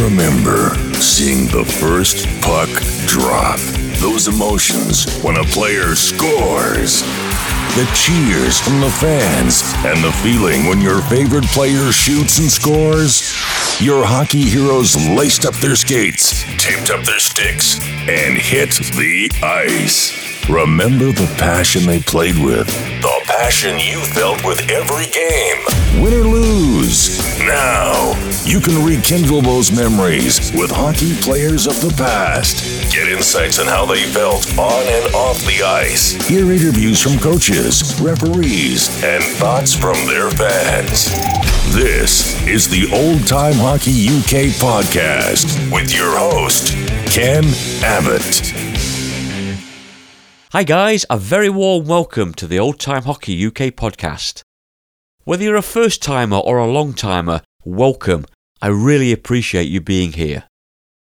remember seeing the first puck drop? Those emotions when a player scores. The cheers from the fans and the feeling when your favorite player shoots and scores. Your hockey heroes laced up their skates, taped up their sticks, and hit the ice. Remember the passion they played with, the passion you felt with every game, win or lose. Now, you can rekindle those memories with hockey players of the past. Get insights on how they felt on and off the ice. Hear interviews from coaches, referees, and thoughts from their fans. This is the Old Time Hockey UK podcast with your host, Ken Abbott. Hi, guys, a very warm welcome to the Old Time Hockey UK podcast. Whether you're a first timer or a long timer, welcome. I really appreciate you being here.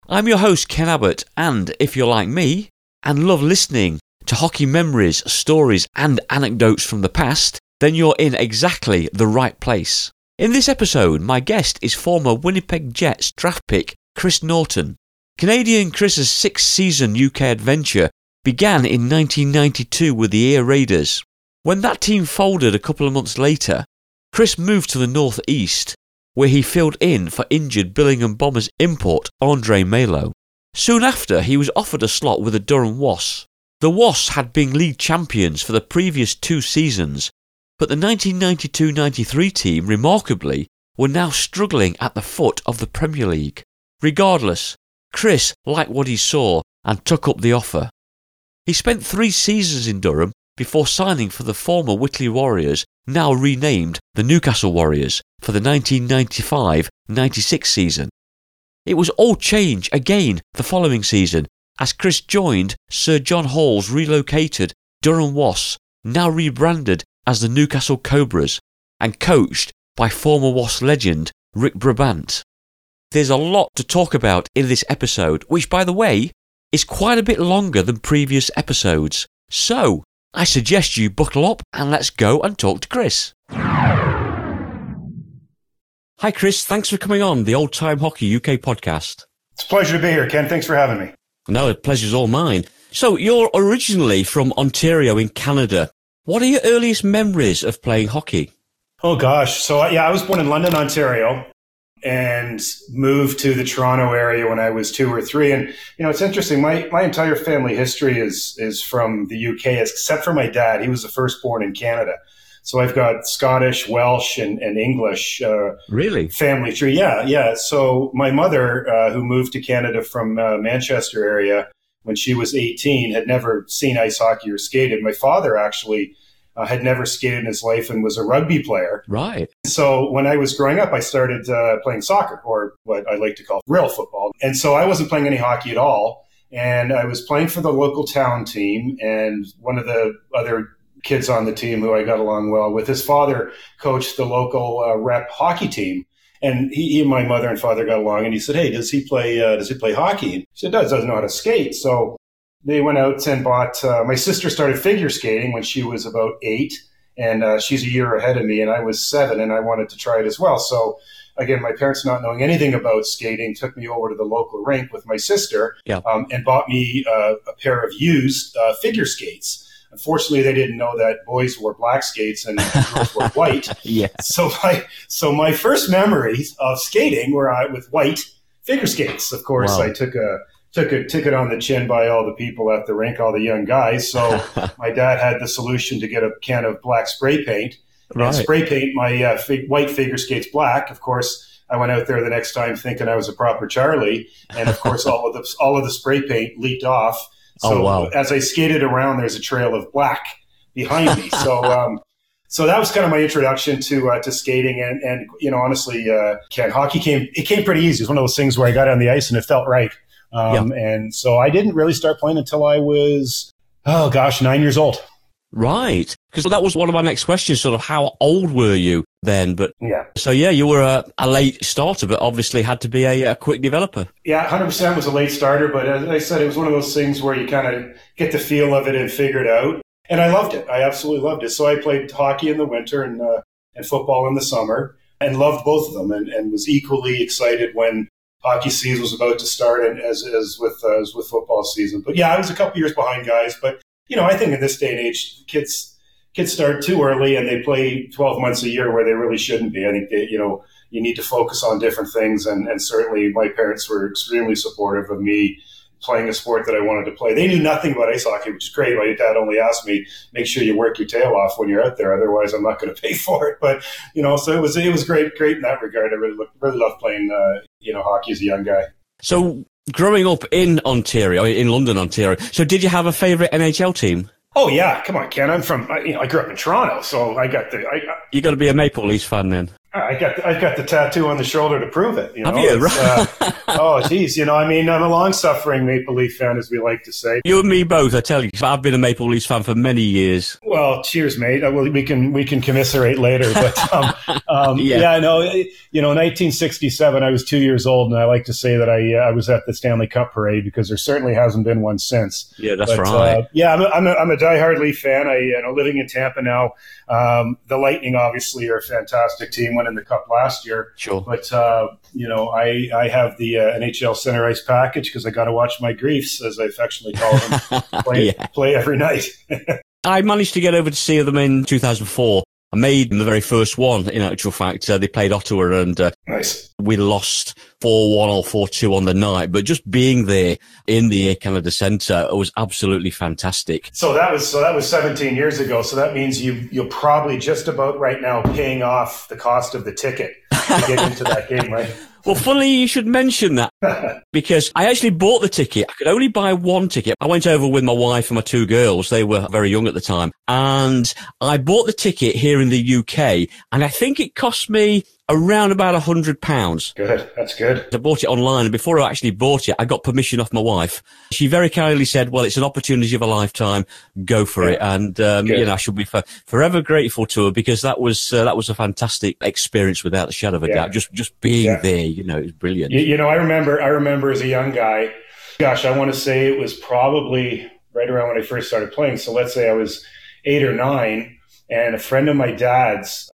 I'm your host, Ken Abbott, and if you're like me and love listening to hockey memories, stories, and anecdotes from the past, then you're in exactly the right place. In this episode, my guest is former Winnipeg Jets draft pick Chris Norton. Canadian Chris's six season UK adventure began in 1992 with the Ayr Raiders. When that team folded a couple of months later, Chris moved to the northeast, where he filled in for injured Billingham Bombers import Andre Malo. Soon after, he was offered a slot with the Durham Wasps. The Wasps had been league champions for the previous two seasons, but the 1992 93 team, remarkably, were now struggling at the foot of the Premier League. Regardless, Chris liked what he saw and took up the offer. He spent three seasons in Durham before signing for the former Whitley Warriors, now renamed the Newcastle Warriors, for the 1995 96 season. It was all change again the following season as Chris joined Sir John Hall's relocated Durham Wasps, now rebranded as the Newcastle Cobras, and coached by former Wasps legend Rick Brabant. There's a lot to talk about in this episode, which, by the way, is quite a bit longer than previous episodes. So, I suggest you buckle up and let's go and talk to Chris. Hi, Chris. Thanks for coming on the Old Time Hockey UK podcast. It's a pleasure to be here, Ken. Thanks for having me. No, the pleasure's all mine. So, you're originally from Ontario in Canada. What are your earliest memories of playing hockey? Oh, gosh. So, yeah, I was born in London, Ontario, and moved to the Toronto area when I was two or three. And, you know, it's interesting. My, my entire family history is, is from the UK, except for my dad. He was the firstborn in Canada. So I've got Scottish, Welsh, and, and English. Uh, really? Family tree. Yeah, yeah. So my mother, uh, who moved to Canada from uh, Manchester area when she was 18, had never seen ice hockey or skated. My father actually uh, had never skated in his life and was a rugby player. Right. So when I was growing up, I started uh, playing soccer, or what I like to call real football. And so I wasn't playing any hockey at all. And I was playing for the local town team, and one of the other kids on the team who I got along well with. His father coached the local uh, rep hockey team. And he, he, and my mother and father got along, and he said, "Hey, does he play? Uh, does he play hockey?" She said, "Does doesn't know how to skate." So they went out and bought. Uh, my sister started figure skating when she was about eight, and uh, she's a year ahead of me, and I was seven, and I wanted to try it as well. So again, my parents not knowing anything about skating took me over to the local rink with my sister, yeah. um, and bought me uh, a pair of used uh, figure skates. Unfortunately, they didn't know that boys wore black skates and girls wore white. yeah. So my so my first memories of skating were uh, with white figure skates. Of course, Wow. I took a took a ticket on the chin by all the people at the rink, all the young guys. So my dad had the solution to get a can of black spray paint and Right. spray paint my uh, fig- white figure skates black. Of course, I went out there the next time thinking I was a proper Charlie, and of course, all of the all of the spray paint leaked off. So Oh, wow. as I skated around, there's a trail of black behind me. So. Um, so that was kind of my introduction to uh, to skating, and and you know honestly, uh, Ken, hockey came it came pretty easy. It was one of those things where I got on the ice and it felt right. Um, And so I didn't really start playing until I was oh gosh nine years old. Right. Because that was one of my next questions, sort of how old were you then? But Yeah, so yeah, you were a, a late starter, but obviously had to be a, a quick developer. yeah, hundred percent was a late starter, but as I said, it was one of those things where you kind of get the feel of it and figure it out. And I loved it. I absolutely loved it. So I played hockey in the winter and uh, and football in the summer, and loved both of them, and, and was equally excited when hockey season was about to start, and as as with uh, as with football season. But yeah, I was a couple years behind guys. But you know, I think in this day and age, kids kids start too early and they play 12 months a year where they really shouldn't be. I think that you know you need to focus on different things, and, and certainly my parents were extremely supportive of me playing a sport that I wanted to play. They knew nothing about ice hockey, which is great. My dad only asked me, make sure you work your tail off when you're out there. Otherwise, I'm not going to pay for it. But, you know, so it was, it was great, great in that regard. I really, really loved playing, uh, you know, hockey as a young guy. So growing up in Ontario, in London, Ontario, so did you have a favorite NHL team? Oh yeah, come on, Ken. I'm from you know I grew up in Toronto, so I got the. I, you got to be a Maple Leafs fan then. I got the, I got the tattoo on the shoulder to prove it. You know? Have you? Uh, oh, geez. You know, I mean, I'm a long-suffering Maple Leaf fan, as we like to say. You and me both. I tell you, I've been a Maple Leafs fan for many years. Well, cheers, mate. Uh, well, we can we can commiserate later, but um, um, yeah. yeah, no, you know, 1967, I was two years old, and I like to say that I uh, I was at the Stanley Cup parade because there certainly hasn't been one since. Yeah, that's but, right. Uh, yeah, I'm a, I'm, a, I'm a diehard Leaf fan. I you know living in Tampa now. Um, the Lightning obviously are a fantastic team, winning the Cup last year. Sure, but uh, you know, I I have the uh, NHL Center Ice package because I got to watch my Griefs, as I affectionately call them, play, yeah. play every night. I managed to get over to see them in 2004. I made in the very first one, in actual fact. Uh, they played Ottawa and uh, nice. we lost 4-1 or 4-2 on the night. But just being there in the Air Canada Centre was absolutely fantastic. So that was so that was 17 years ago. So that means you you're probably just about right now paying off the cost of the ticket to get into that game, right? Well, funny you should mention that because I actually bought the ticket. I could only buy one ticket. I went over with my wife and my two girls. They were very young at the time. And I bought the ticket here in the UK and I think it cost me around about a hundred pounds. Good, that's good. I bought it online, and before I actually bought it, I got permission off my wife. She very kindly said, "Well, it's an opportunity of a lifetime. Go for yeah. it." And um, you know, I should be for, forever grateful to her because that was uh, that was a fantastic experience, without a shadow of a yeah. doubt. Just just being yeah. there, you know, it was brilliant. You, you know, I remember, I remember as a young guy. Gosh, I want to say it was probably right around when I first started playing. So let's say I was eight or nine, and a friend of my dad's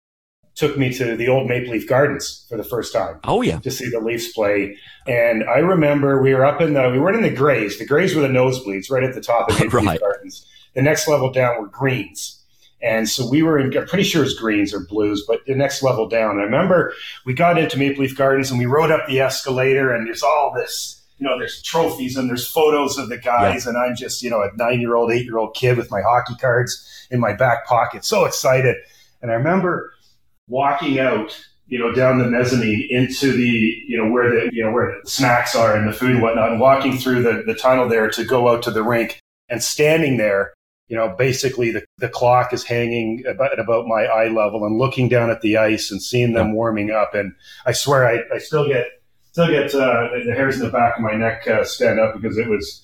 took me to the old Maple Leaf Gardens for the first time. Oh yeah, to see the Leafs play. And I remember we were up in the we weren't in the Grays. The Grays were the nosebleeds, right at the top of Maple right. Leaf Gardens. The next level down were greens. And so we were in, I'm pretty sure it's greens or blues, but the next level down. I remember we got into Maple Leaf Gardens and we rode up the escalator and there's all this, you know, there's trophies and there's photos of the guys. Yeah. And I'm just, you know, a nine year old, eight year old kid with my hockey cards in my back pocket, so excited. And I remember walking out, you know, down the mezzanine into the, you know, where the, you know, where the snacks are and the food and whatnot, and walking through the, the tunnel there to go out to the rink and standing there, you know, basically the, the clock is hanging about, at about my eye level and looking down at the ice and seeing them warming up. And I swear I, I still get, still get uh, the hairs in the back of my neck uh, stand up because it was,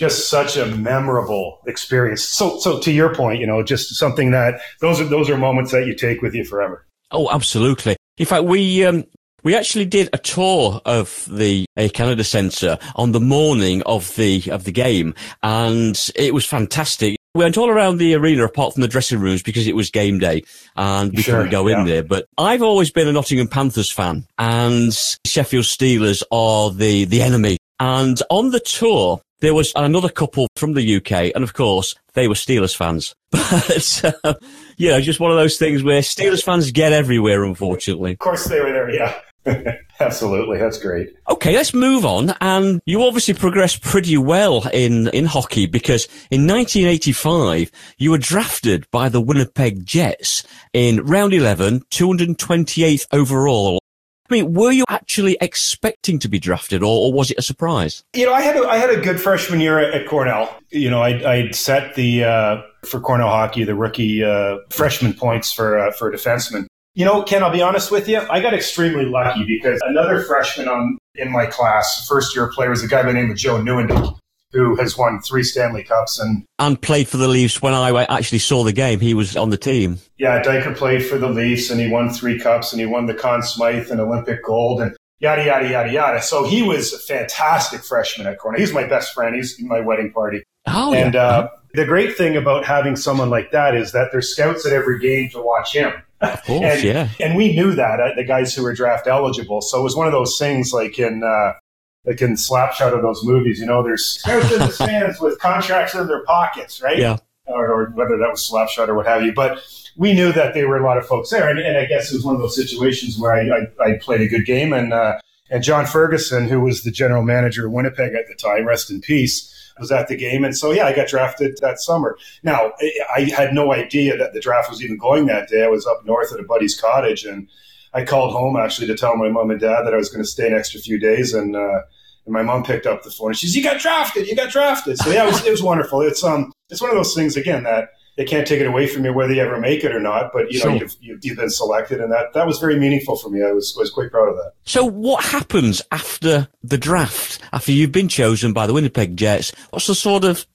just such a memorable experience. So, so to your point, you know, just something that those are those are moments that you take with you forever. Oh, absolutely. In fact, we um, we actually did a tour of the Air Canada Centre on the morning of the of the game, and it was fantastic. We went all around the arena apart from the dressing rooms because it was game day and we sure, couldn't go yeah. in there. But I've always been a Nottingham Panthers fan and Sheffield Steelers are the, the enemy. And on the tour, there was another couple from the UK, and of course, they were Steelers fans. But, uh, you know, just one of those things where Steelers fans get everywhere, unfortunately. Of course, they were there, yeah. Absolutely, that's great. Okay, let's move on. And you obviously progressed pretty well in, in hockey because in 1985, you were drafted by the Winnipeg Jets in round 11, 228th overall I mean, were you actually expecting to be drafted, or, or, was it a surprise? You know, I had a, I had a good freshman year at, Cornell. You know, I I set the uh, for Cornell hockey the rookie uh, freshman points for uh, for a defenseman. You know, Ken, I'll be honest with you. I got extremely lucky because another freshman on in my class, first year player, was a guy by the name of Joe Nieuwendyk who has won three Stanley Cups and and played for the Leafs when I actually saw the game. He was on the team. Yeah, Dyker played for the Leafs and he won three cups and he won the Conn Smythe and Olympic gold and yada yada yada yada. So he was a fantastic freshman at Cornell. He's my best friend. He's in my wedding party. Oh, and yeah. uh, the great thing about having someone like that is that there's scouts at every game to watch him. Of course, and, yeah. And we knew that uh, the guys who were draft eligible. So it was one of those things like in uh, like in Slapshot of those movies. You know, there's scouts in the stands with contracts in their pockets, right? Yeah. Or, or whether that was Slapshot or what have you. But we knew that there were a lot of folks there, and, and I guess it was one of those situations where I, I, I played a good game, and uh, and John Ferguson, who was the general manager of Winnipeg at the time, rest in peace was at the game. And so, yeah, I got drafted that summer. Now, I had no idea that the draft was even going that day. I was up north at a buddy's cottage and I called home actually to tell my mom and dad that I was going to stay an extra few days. And, uh, and my mom picked up the phone and she's, you got drafted, you got drafted. So yeah, it was, it was wonderful. It's, um, it's one of those things again that they can't take it away from you whether you ever make it or not. But you know, sure. you've, you've, been selected, and that that was very meaningful for me. I was was quite proud of that. So, what happens after the draft? After you've been chosen by the Winnipeg Jets, what's the sort of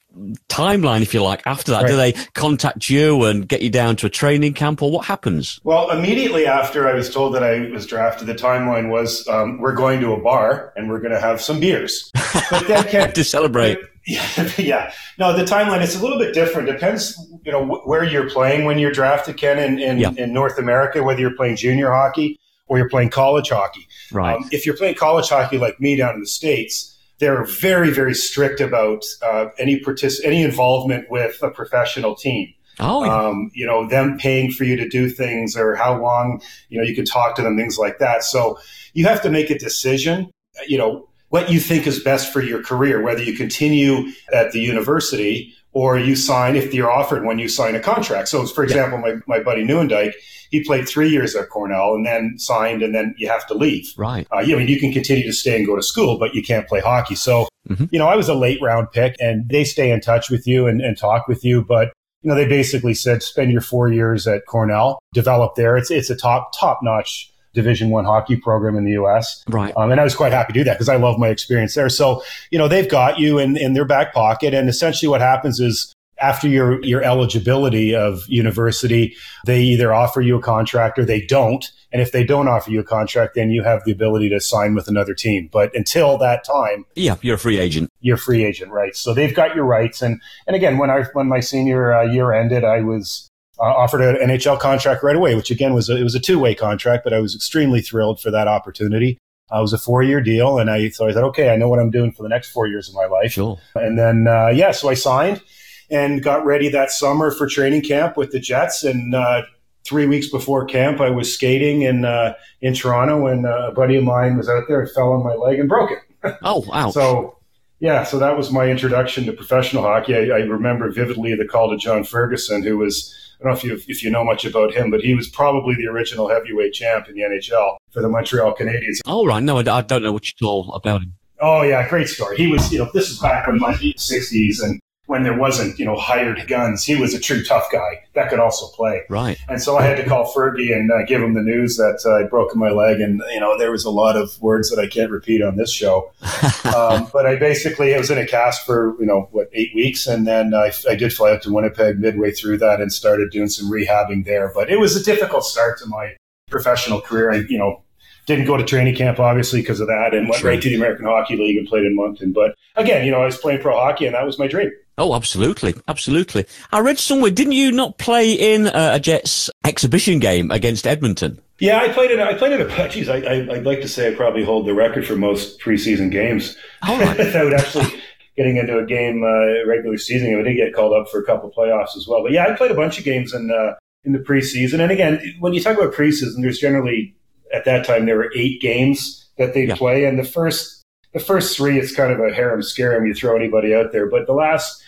timeline, if you like, after that? Right. Do they contact you and get you down to a training camp, or what happens? Well, immediately after I was told that I was drafted, the timeline was um, we're going to a bar and we're going to have some beers. But then to celebrate. Yeah, yeah. No, the timeline is a little bit different. Depends, you know, wh- where you're playing when you're drafted, Ken, in, in, yeah. in, North America, whether you're playing junior hockey or you're playing college hockey. Right. Um, if you're playing college hockey like me down in the States, they're very, very strict about uh, any partic- any involvement with a professional team. Oh, yeah. um, you know, them paying for you to do things or how long, you know, you can talk to them, things like that. So you have to make a decision, you know, what you think is best for your career, whether you continue at the university or you sign, if you're offered when you sign a contract. So, for example, my, my buddy Nieuwendyk, he played three years at Cornell and then signed, and then you have to leave. Right. Uh, yeah, I mean, you can continue to stay and go to school, but you can't play hockey. So, mm-hmm. you know, I was a late round pick, and they stay in touch with you and, and talk with you, but you know, they basically said spend your four years at Cornell, develop there. It's it's a top top notch Division One hockey program in the U.S. Right. Um, and I was quite happy to do that because I love my experience there. So, you know, they've got you in, in their back pocket. And essentially what happens is after your, your eligibility of university, they either offer you a contract or they don't. And if they don't offer you a contract, then you have the ability to sign with another team. But until that time, yeah, you're a free agent. You're a free agent, right? So they've got your rights. And and again, when I when my senior uh, year ended, I was uh, offered an NHL contract right away, which again was a, it was a two way contract, but I was extremely thrilled for that opportunity. Uh, it was a four year deal, and I so I thought, okay, I know what I'm doing for the next four years of my life. Sure. And then uh, yeah, so I signed and got ready that summer for training camp with the Jets. And uh, three weeks before camp, I was skating in uh, in Toronto, and uh, a buddy of mine was out there and fell on my leg and broke it. Oh wow! so yeah, so that was my introduction to professional hockey. I, I remember vividly the call to John Ferguson, who was don't know if you if you know much about him, but he was probably the original heavyweight champ in the NHL for the Montreal Canadiens. All right, no, I, I don't know what you told about him. Oh yeah, great story. He was, you know, this is back in the '60s, and when there wasn't, you know, hired guns. He was a true tough guy that could also play. Right. And so I had to call Fergie and uh, give him the news that uh, I'd broken my leg. And, you know, there was a lot of words that I can't repeat on this show. um, but I basically, I was in a cast for, you know, what, eight weeks. And then I, I did fly out to Winnipeg midway through that and started doing some rehabbing there. But it was a difficult start to my professional career. I, you know, didn't go to training camp obviously because of that and went sure. right to the American Hockey League and played in Moncton. But again, you know, I was playing pro hockey and that was my dream. Oh, absolutely, absolutely. I read somewhere, didn't you not play in uh, a Jets exhibition game against Edmonton? Yeah, I played it. I played it. A, geez, I, I, would like to say I probably hold the record for most preseason games. All right. Without actually getting into a game uh, regular season, I did get called up for a couple playoffs as well. But yeah, I played a bunch of games in uh, in the preseason. And again, when you talk about preseason, there's generally at that time there were eight games that they yeah. play, and the first the first three, it's kind of a harem scarum. You throw anybody out there, but the last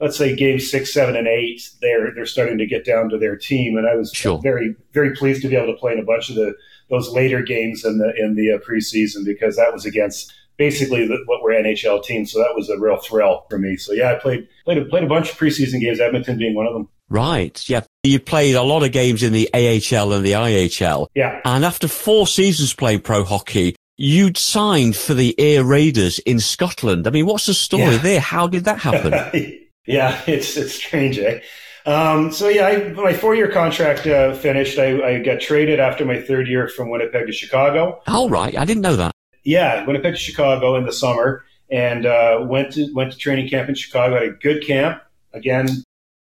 let's say game six, seven, and eight, they're they're starting to get down to their team, and I was sure. very very pleased to be able to play in a bunch of the those later games in the in the uh, preseason because that was against basically the, what were NHL teams, so that was a real thrill for me. So yeah, I played played a, played a bunch of preseason games, Edmonton being one of them. Right. Yeah. You played a lot of games in the AHL and the IHL. Yeah. And after four seasons playing pro hockey, you'd signed for the Ayr Raiders in Scotland. I mean, what's the story yeah. there? How did that happen? Yeah, it's it's strange, eh? Um, so yeah, I, my four year contract uh, finished. I, I, got traded after my third year from Winnipeg to Chicago. All right, I didn't know that. Yeah, Winnipeg to Chicago in the summer, and uh, went to went to training camp in Chicago. Had a good camp. Again,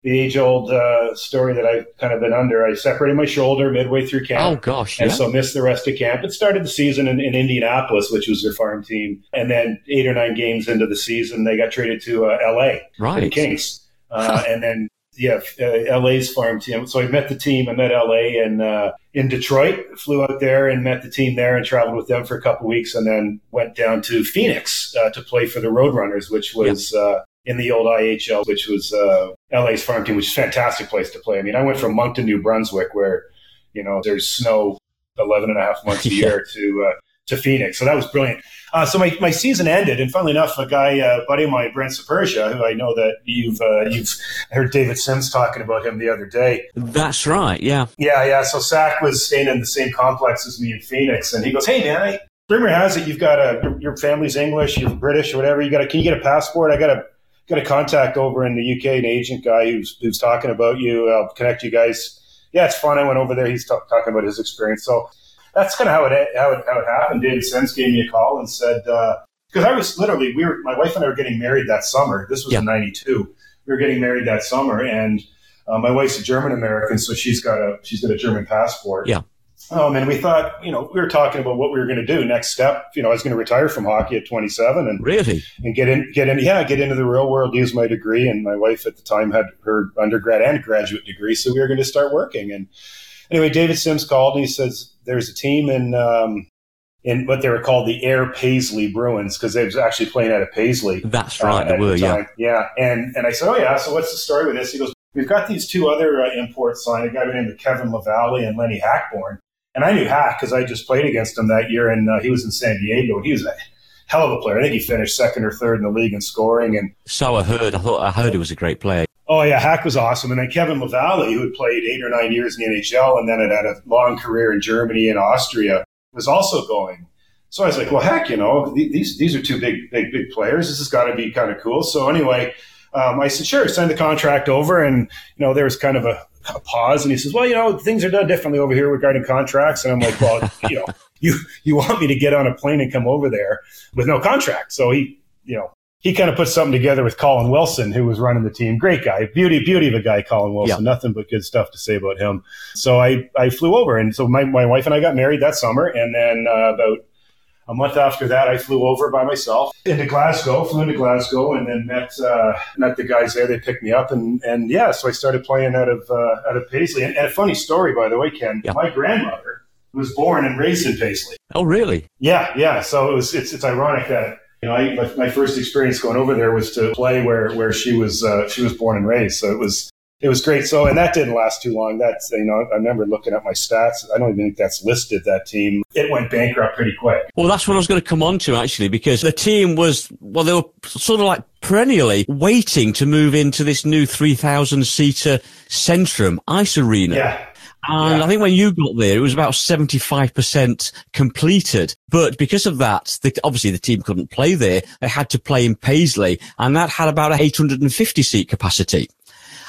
the age old uh, story that I've kind of been under. I separated my shoulder midway through camp. Oh gosh, and yeah. so missed the rest of camp. It started the season in, in, Indianapolis, which was their farm team, and then eight or nine games into the season, they got traded to uh, L.A. Right, the Kings, uh, and then yeah, uh, LA's farm team. So I met the team. I met LA and uh, in Detroit. Flew out there and met the team there and traveled with them for a couple weeks, and then went down to Phoenix uh, to play for the Roadrunners, which was yeah. Uh, in the old IHL, which was uh, LA's farm team, which is a fantastic place to play. I mean, I went from Moncton, New Brunswick, where you know there's snow 11 and a half months a year, to uh, to Phoenix. So that was brilliant. Uh, so my, my season ended, and funnily enough, a guy, uh, buddy of mine, Brent Sapergia, who I know that you've uh, you've heard David Sims talking about him the other day. That's right, yeah, yeah, yeah. So Sack was staying in the same complex as me in Phoenix, and he goes, "Hey man, I, rumor has it you've got a your, your family's English, you're British or whatever. You got a can you get a passport? I got a got a contact over in the UK, an agent guy who's who's talking about you. I'll connect you guys. Yeah, it's fun. I went over there. He's t- talking about his experience. So." that's kind of how it how it how it happened. David Sims gave me a call and said because uh, I was literally we were my wife and I were getting married that summer. This was yeah. in '92. We were getting married that summer, and uh, my wife's a German American, so she's got a she's got a German passport. Yeah. Um, and we thought, you know, we were talking about what we were going to do next step. You know, I was going to retire from hockey at 27 and really and get in, get in, yeah, get into the real world, use my degree. And my wife at the time had her undergrad and graduate degree, so we were going to start working. And anyway, David Sims called and he says, there's a team in um, in what they were called the Ayr Paisley Bruins because they was actually playing out of Paisley. That's right, uh, they were, the yeah, yeah. And and I said, oh yeah. So what's the story with this? He goes, we've got these two other uh, imports signed, a guy named Kevin Lavallee and Lenny Hachborn. And I knew Hack because I just played against him that year, and uh, he was in San Diego. And he was a hell of a player. I think he finished second or third in the league in scoring. And so I heard. I thought I heard he was a great player. Oh yeah, Hack was awesome, and then Kevin Lavallee, who had played eight or nine years in the NHL and then had had a long career in Germany and Austria, was also going. So I was like, well, heck, you know, these these are two big big big players. This has got to be kind of cool. So anyway, um, I said, sure, send the contract over, and you know, there was kind of a, a pause, and he says, well, you know, things are done differently over here regarding contracts, and I'm like, well, you know, you you want me to get on a plane and come over there with no contract? So he, you know, he kind of put something together with Colin Wilson, who was running the team. Great guy, beauty, beauty of a guy, Colin Wilson. Yeah. Nothing but good stuff to say about him. So I, I flew over, and so my, my wife and I got married that summer, and then uh, about a month after that, I flew over by myself into Glasgow, flew into Glasgow, and then met uh, met the guys there. They picked me up, and and yeah, so I started playing out of uh, out of Paisley. And, and, a funny story, by the way, Ken. Yeah. My grandmother was born and raised in Paisley. Oh, really? Yeah, yeah. So it was. It's it's ironic that you know, I, my, my, first experience going over there was to play where where she was uh, she was born and raised. So it was it was great. So and that didn't last too long. That's you know I remember looking at my stats. I don't even think that's listed. That team it went bankrupt pretty quick. Well, that's what I was going to come on to actually because the team was well they were sort of like perennially waiting to move into this new three thousand seater Centrum ice arena. Yeah. And yeah. I think when you got there, it was about 75% completed. But because of that, the, obviously the team couldn't play there. They had to play in Paisley and that had about a 850 seat capacity.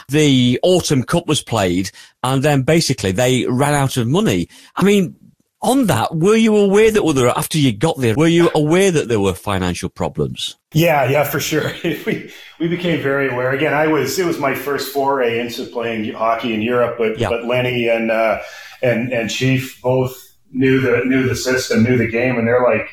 The autumn cup was played and then basically they ran out of money. I mean, on that, were you aware that other after you got there, were you aware that there were financial problems? Yeah, yeah, for sure. we we became very aware. Again, I was it was my first foray into playing hockey in Europe, but yeah. but Lenny and uh, and and Chief both knew the knew the system, knew the game, and they're like,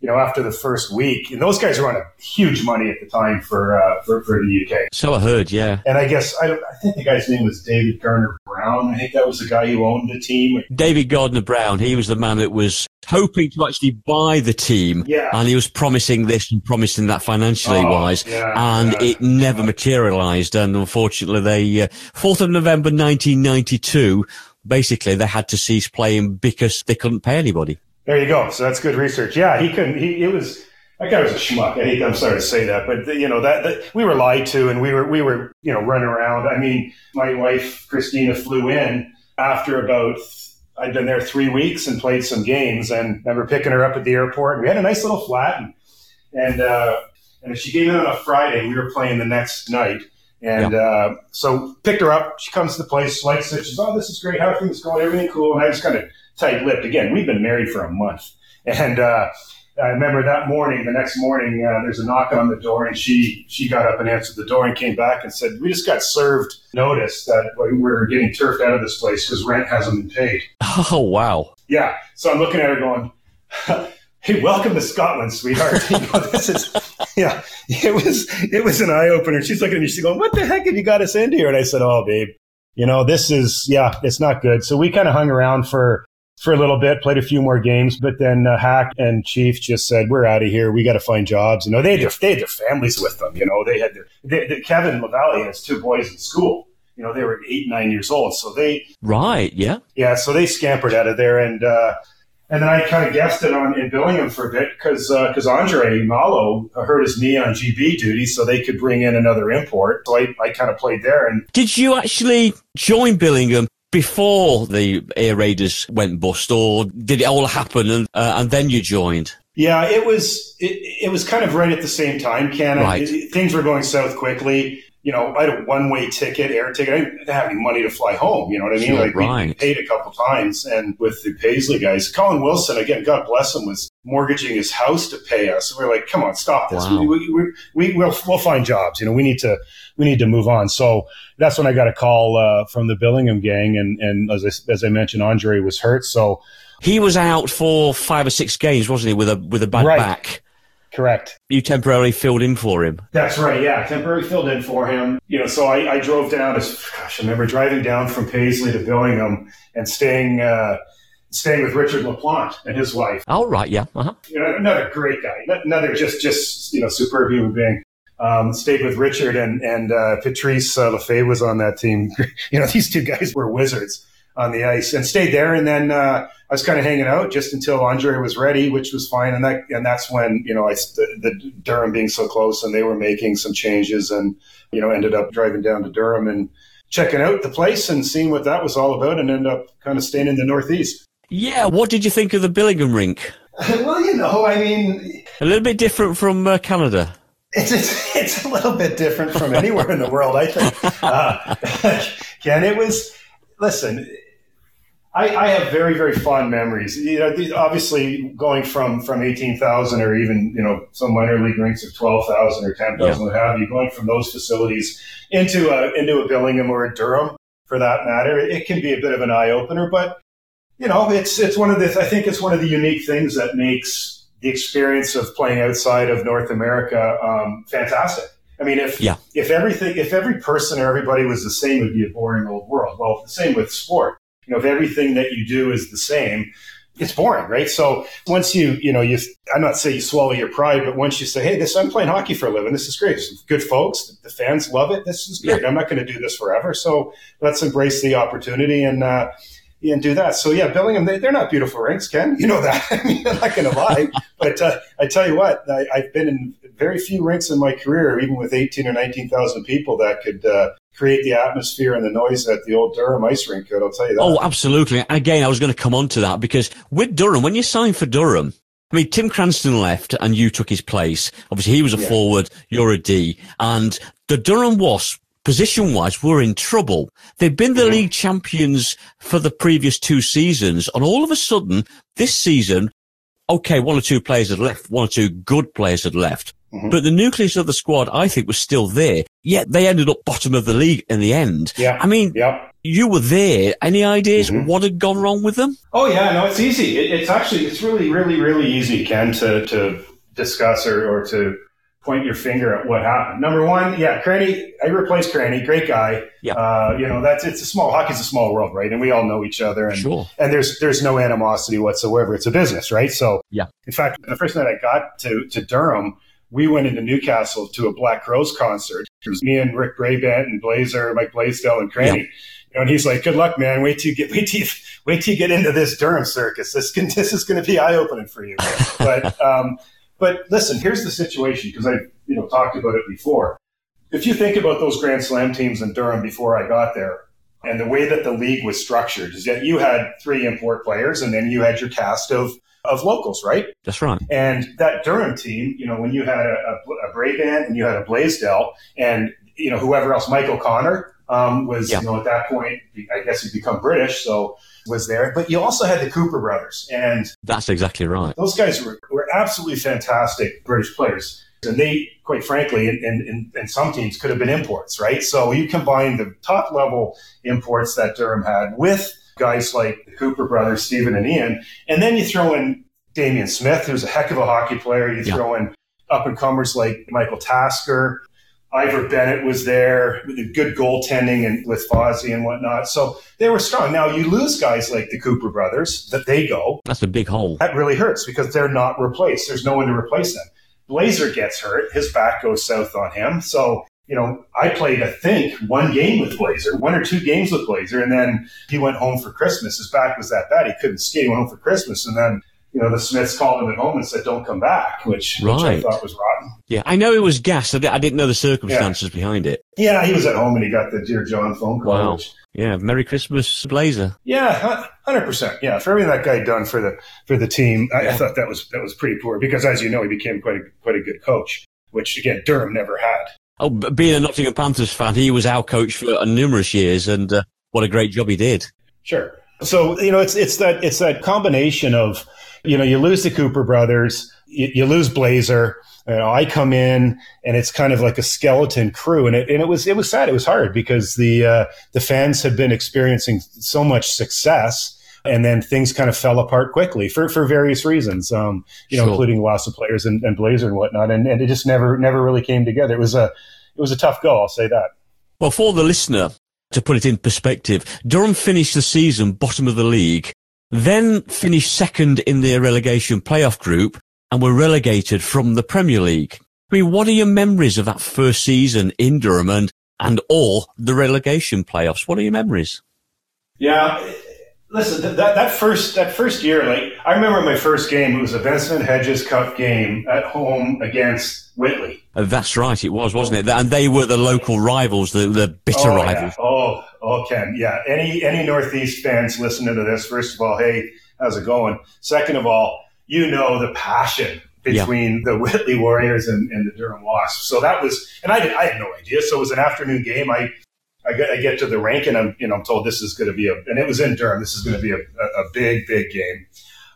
you know, after the first week, and those guys were on a huge money at the time for uh, for, for the UK. So I heard, yeah. And I guess I, I think the guy's name was David Gardner Brown. I think that was the guy who owned the team. David Gardner Brown. He was the man that was hoping to actually buy the team, yeah. and he was promising this and promising that financially oh, wise, yeah, and yeah. it never materialised. And unfortunately, they uh, fourth uh, of November, nineteen ninety two. Basically, they had to cease playing because they couldn't pay anybody. There you go. So that's good research. Yeah, he couldn't. He it was that guy was a schmuck. I hate. I'm sorry to say that, but you know that, that we were lied to, and we were we were you know running around. I mean, my wife Christina flew in after about I'd been there three weeks and played some games, and I remember picking her up at the airport. And we had a nice little flat, and and uh, and she came in on a Friday. We were playing the next night. And yeah. uh, so picked her up. She comes to the place, likes it. She's, oh, this is great. How are things going? Everything cool? And I just kind of tight lipped. Again, we've been married for a month. And uh, I remember that morning, the next morning, uh, there's a knock on the door, and she she got up and answered the door and came back and said, "We just got served notice that we're getting turfed out of this place because rent hasn't been paid." Oh wow! Yeah, so I'm looking at her going. Hey, welcome to Scotland, sweetheart. You know, this is, yeah, it was, it was an eye opener. She's looking at me, she's going, what the heck have you got us into here? And I said, oh, babe, you know, this is, yeah, it's not good. So we kind of hung around for for a little bit, played a few more games, but then uh, Hack and Chief just said, "We're out of here. We got to find jobs." You know, they had their, they had their families with them. You know, they had their they, they, Kevin Lavallee has two boys in school. You know, they were eight nine years old, so they right, yeah, yeah. So they scampered out of there, and uh, and then I kind of guessed it on in Billingham for a bit because because uh, Andre Malo hurt his knee on GB duty, so they could bring in another import. So I, I kind of played there. And did you actually join Billingham before the Ayr Raiders went bust, or did it all happen and uh, and then you joined? Yeah, it was it, it was kind of right at the same time, Ken. Right. It, things were going south quickly. You know, I had a one way ticket, air ticket. I didn't have any money to fly home. You know what I mean? Sure, like right. we paid a couple times, and with the Paisley guys, Colin Wilson again, God bless him, was mortgaging his house to pay us. We are like, come on, stop this. Wow. We, we, we, we, will we'll find jobs. You know, we need to we need to move on. So that's when I got a call uh, from the Billingham gang, and and as I, as I mentioned, Andre was hurt, so he was out for five or six games, wasn't he, with a with a bad right. back. Correct. You temporarily filled in for him. That's right. Yeah, temporarily filled in for him. You know, so I, I drove down. As, gosh, I remember driving down from Paisley to Billingham and staying. Uh, staying with Richard LaPlante and his wife. All right, yeah. Uh-huh. You know, another great guy, another just just you know superb human being. Um, stayed with Richard and and uh, Patrice uh, Lefebvre was on that team. you know, these two guys were wizards on the ice and stayed there. And then uh, I was kind of hanging out just until Andre was ready, which was fine. And that and that's when you know I the, the Durham being so close and they were making some changes and you know ended up driving down to Durham and checking out the place and seeing what that was all about and end up kind of staying in the Northeast. Yeah, what did you think of the Billingham rink? well, you know, I mean, a little bit different from uh, Canada. It's, it's, it's a little bit different from anywhere in the world, I think. Uh, Ken, it was. Listen, I, I, have very very fond memories. You know, obviously going from from eighteen thousand or even you know some minor league rinks of twelve thousand or ten thousand, yeah. what have you, going from those facilities into a into a Billingham or a Durham for that matter, it can be a bit of an eye opener. But you know, it's it's one of the I think it's one of the unique things that makes the experience of playing outside of North America um, fantastic. I mean, if yeah. if everything if every person or everybody was the same, it would be a boring old world. Well, the same with sport. You know, if everything that you do is the same, it's boring, right? So once you, you know, you, I'm not saying you swallow your pride, but once you say, hey, this, I'm playing hockey for a living. This is great. Good folks. The fans love it. This is great. Yeah. I'm not going to do this forever. So let's embrace the opportunity. And, uh, and do that. So yeah, Billingham, they, are not beautiful rinks, Ken. You know that. I mean, I'm not going to lie, but uh, I tell you what, I, have been in very few rinks in my career, even with 18 or 19,000 people that could uh, create the atmosphere and the noise that the old Durham ice rink could. I'll tell you that. Oh, absolutely. Again, I was going to come on to that because with Durham, when you signed for Durham, I mean, Tim Cranston left and you took his place. Obviously, he was a yeah. forward, you're a D. And the Durham Wasps position wise, were in trouble. They've been the league champions for the previous two seasons. And all of a sudden, this season, okay, one or two players had left, one or two good players had left. Mm-hmm. But the nucleus of the squad, I think, was still there. Yet they ended up bottom of the league in the end. Yeah. I mean, yeah. you were there. Any ideas mm-hmm. what had gone wrong with them? Oh yeah, no, it's easy. It, it's actually it's really, really, really easy, Ken, to to discuss or, or to point your finger at what happened. Number one, yeah, Cranny, I replaced Cranny, great guy. Yeah. Uh, you know, that's, it's a small, hockey's a small world, right? And we all know each other and, sure. and there's, there's no animosity whatsoever. It's a business, right? So, yeah. In fact, the first night I got to, to Durham, we went into Newcastle to a Black Crowes concert. It was me and Rick Brabant and Blazer, Mike Blaisdell and Cranny. Yeah. You know, and he's like, "Good luck, man. Wait till you get wait till you, wait till you get into this Durham circus. This can, this is going to be eye opening for you." but um, but listen, here's the situation because I you know talked about it before. If you think about those Grand Slam teams in Durham before I got there, and the way that the league was structured is that you had three import players, and then you had your cast of of locals, right? That's right. And that Durham team, you know, when you had a, a, a Brabant and you had a Blaisdell, and you know whoever else, Michael Connor um, was, yeah. you know, at that point, I guess he'd become British, so was there. But you also had the Cooper brothers, and that's exactly right. Those guys were, were absolutely fantastic British players. And they, quite frankly, in, in, in some teams could have been imports, right? So you combine the top level imports that Durham had with guys like the Cooper brothers, Stephen and Ian, and then you throw in Damien Smith, who's a heck of a hockey player. You yeah. throw in up and comers like Michael Tasker, Ivor Bennett was there, with good goaltending and with Fozzie and whatnot. So they were strong. Now you lose guys like the Cooper brothers, that they go. That's a big hole. That really hurts because they're not replaced. There's no one to replace them. Blazer gets hurt, his back goes south on him. So, you know, I played, I think, one game with Blazer, one or two games with Blazer, and then he went home for Christmas. His back was that bad, he couldn't skate. He went home for Christmas, and then you know, the Smiths called him at home and said, "Don't come back," which, right. which I thought was rotten. Yeah, I know it was gas. I didn't know the circumstances yeah. behind it. Yeah, he was at home and he got the dear John phone call. Wow. Which, yeah, Merry Christmas, Blazer. Yeah, hundred percent. Yeah, for everything that guy done for the for the team, I, I, thought that was that was pretty poor because, as you know, he became quite a quite a good coach, which again Durham never had. Oh, being a Nottingham Panthers fan, he was our coach for numerous years, and uh, what a great job he did. Sure. So you know, it's it's that it's that combination of you know, you lose the Cooper brothers, you, you lose Blazer. You know, I come in and it's kind of like a skeleton crew, and it and it was it was sad. It was hard because the uh, the fans had been experiencing so much success, and then things kind of fell apart quickly for, for various reasons. Um, you know, sure. including loss of players and, and Blazer and whatnot, and, and it just never never really came together. It was a it was a tough go. I'll say that. Well, for the listener, to put it in perspective, Durham finished the season bottom of the league then finished second in their relegation playoff group and were relegated from the Premier League. I mean, what are your memories of that first season in Durham and, and or the relegation playoffs? What are your memories? Yeah, listen, that, that first that first year, like I remember my first game. It was a Vincent Hedges Cup game at home against Whitley. Oh, that's right, it was, wasn't it? And they were the local rivals, the the bitter oh, rivals. Yeah. Oh, Oh, Ken, yeah. Any any Northeast fans listening to this, first of all, hey, how's it going? Second of all, you know the passion between yeah. the Whitley Warriors and, and, the Durham Wasps. So that was, and I, I had no idea. So it was an afternoon game. I I get, I get to the rink and I'm you know I'm told this is going to be a, and it was in Durham. This is going to be a, a, a big big game.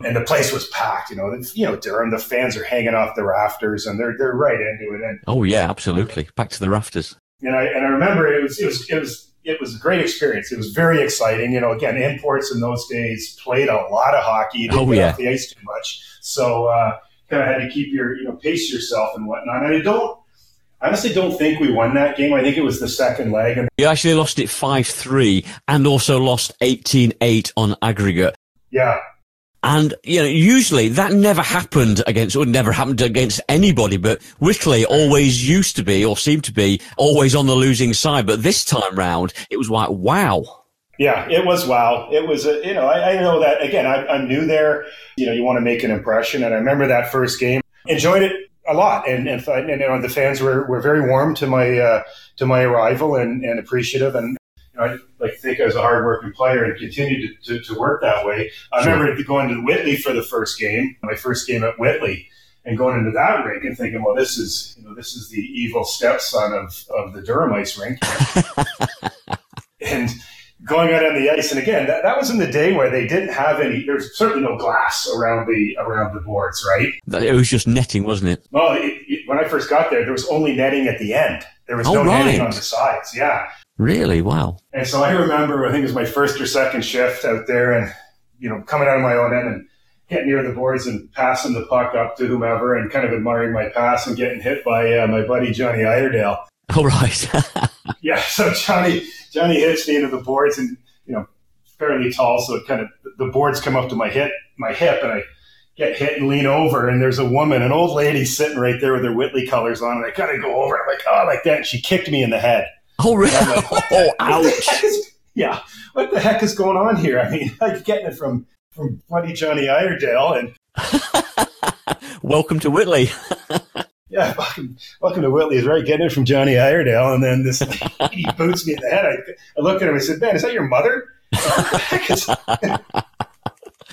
And the place was packed, you know. You know, Durham. The fans are hanging off the rafters, and they're they're right into it. And oh yeah, absolutely, back to the rafters. And I and I remember it was it was it was it was a great experience. It was very exciting. You know, again, imports in those days played a lot of hockey. They oh yeah, off the ice too much, so uh, kind of had to keep your you know pace yourself and whatnot. And I don't. I honestly don't think we won that game. I think it was the second leg. And you actually lost it 5-3 and also lost 18-8 on aggregate. Yeah, and, you know, usually that never happened against, or never happened against anybody, but Whitley always used to be, or seemed to be, always on the losing side. But this time round, it was like, wow. Yeah, it was wow. It was, a, you know, I, I, know that, again, I, I'm new there. You know, you want to make an impression. And I remember that first game, enjoyed it a lot. And, and, and you know, the fans were, were very warm to my, uh, to my arrival and, and appreciative. And, you know, I like think I was a hardworking player and continued to, to, to work that way. I sure. remember going to Whitley for the first game, my first game at Whitley, and going into that rink and thinking, well, this is you know this is the evil stepson of of the Durham ice rink, and going out on the ice. And again, that, that was in the day where they didn't have any. There's certainly no glass around the around the boards, right? It was just netting, wasn't it? Well, it, it, when I first got there, there was only netting at the end. There was oh, no right. netting on the sides. Yeah. Really? Wow. And so I remember, I think it was my first or second shift out there and, you know, coming out of my own end and getting near the boards and passing the puck up to whomever and kind of admiring my pass and getting hit by uh, my buddy Johnny Iredale. Oh, right. yeah. So Johnny, Johnny hits me into the boards and, you know, fairly tall. So it kind of, the boards come up to my hip, my hip and I get hit and lean over and there's a woman, an old lady sitting right there with her Whitley colors on and I kind of go over. I'm like, oh, like that. And she kicked me in the head. Oh, really? Like, oh, ouch. yeah. What the heck is going on here? I mean, I'm getting it from, from buddy Johnny Iredale and. welcome to Whitley. Yeah, welcome, welcome to Whitley is right. Getting it from Johnny Iredale. And then this he boots me in the head. I, I look at him and I said, Ben, is that your mother?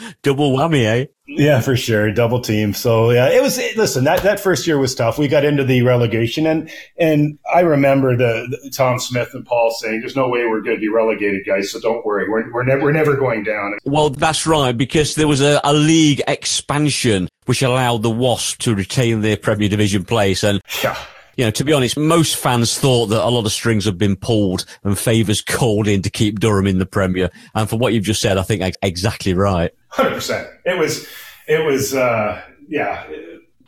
Double whammy, eh? Yeah, for sure, double team. So yeah, it was. Listen, that, that first year was tough. We got into the relegation, and and I remember the, the Tom Smith and Paul saying, "There's no way we're going to be relegated, guys. So don't worry, we're we're, ne- we're never going down." Well, that's right, because there was a, a league expansion which allowed the Wasp to retain their Premier Division place, and yeah you know, to be honest, most fans thought that a lot of strings had been pulled and favours called in to keep Durham in the Premier. And for what you've just said, I think that's exactly right. Hundred percent. It was, it was, uh, yeah.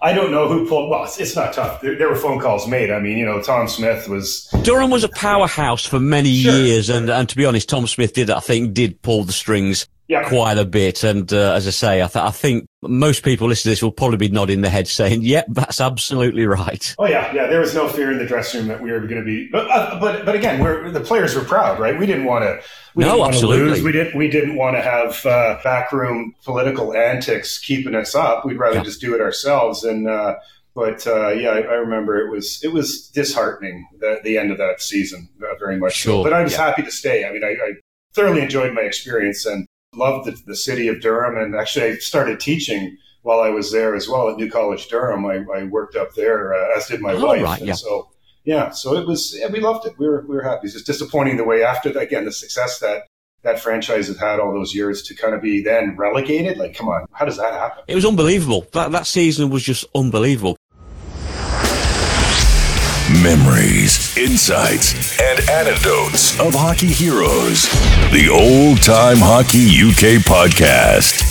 I don't know who pulled. Well, it's, it's not tough. There, there, were phone calls made. I mean, you know, Tom Smith was. Durham was a powerhouse for many sure. years, and and to be honest, Tom Smith did, I think, did pull the strings yeah. quite a bit. And uh, as I say, I, th- I, think most people listening to this will probably be nodding their head saying, yep, that's absolutely right. Oh, yeah. Yeah. There was no fear in the dressing room that we were going to be. But, uh, but, but again, we're, the players were proud, right? We didn't want to. We no, absolutely. We didn't. We didn't want to have uh, backroom political antics keeping us up. We'd rather yeah. just do it ourselves. And uh, but uh, yeah, I, I, remember it was it was disheartening the, the end of that season uh, very much. Sure. But I was yeah. happy to stay. I mean, I, I thoroughly enjoyed my experience and loved the, the, city of Durham. And actually, I started teaching while I was there as well at New College Durham. I, I worked up there, uh, as did my oh, wife. Right, and yeah. so, yeah, so it was, yeah, we loved it. We were, we were happy. It's just disappointing the way after, again, the success that that franchise had had all those years to kind of be then relegated. Like, come on, how does that happen? It was unbelievable. That, that season was just unbelievable. Memories, insights, and anecdotes of hockey heroes. The Old Time Hockey UK podcast.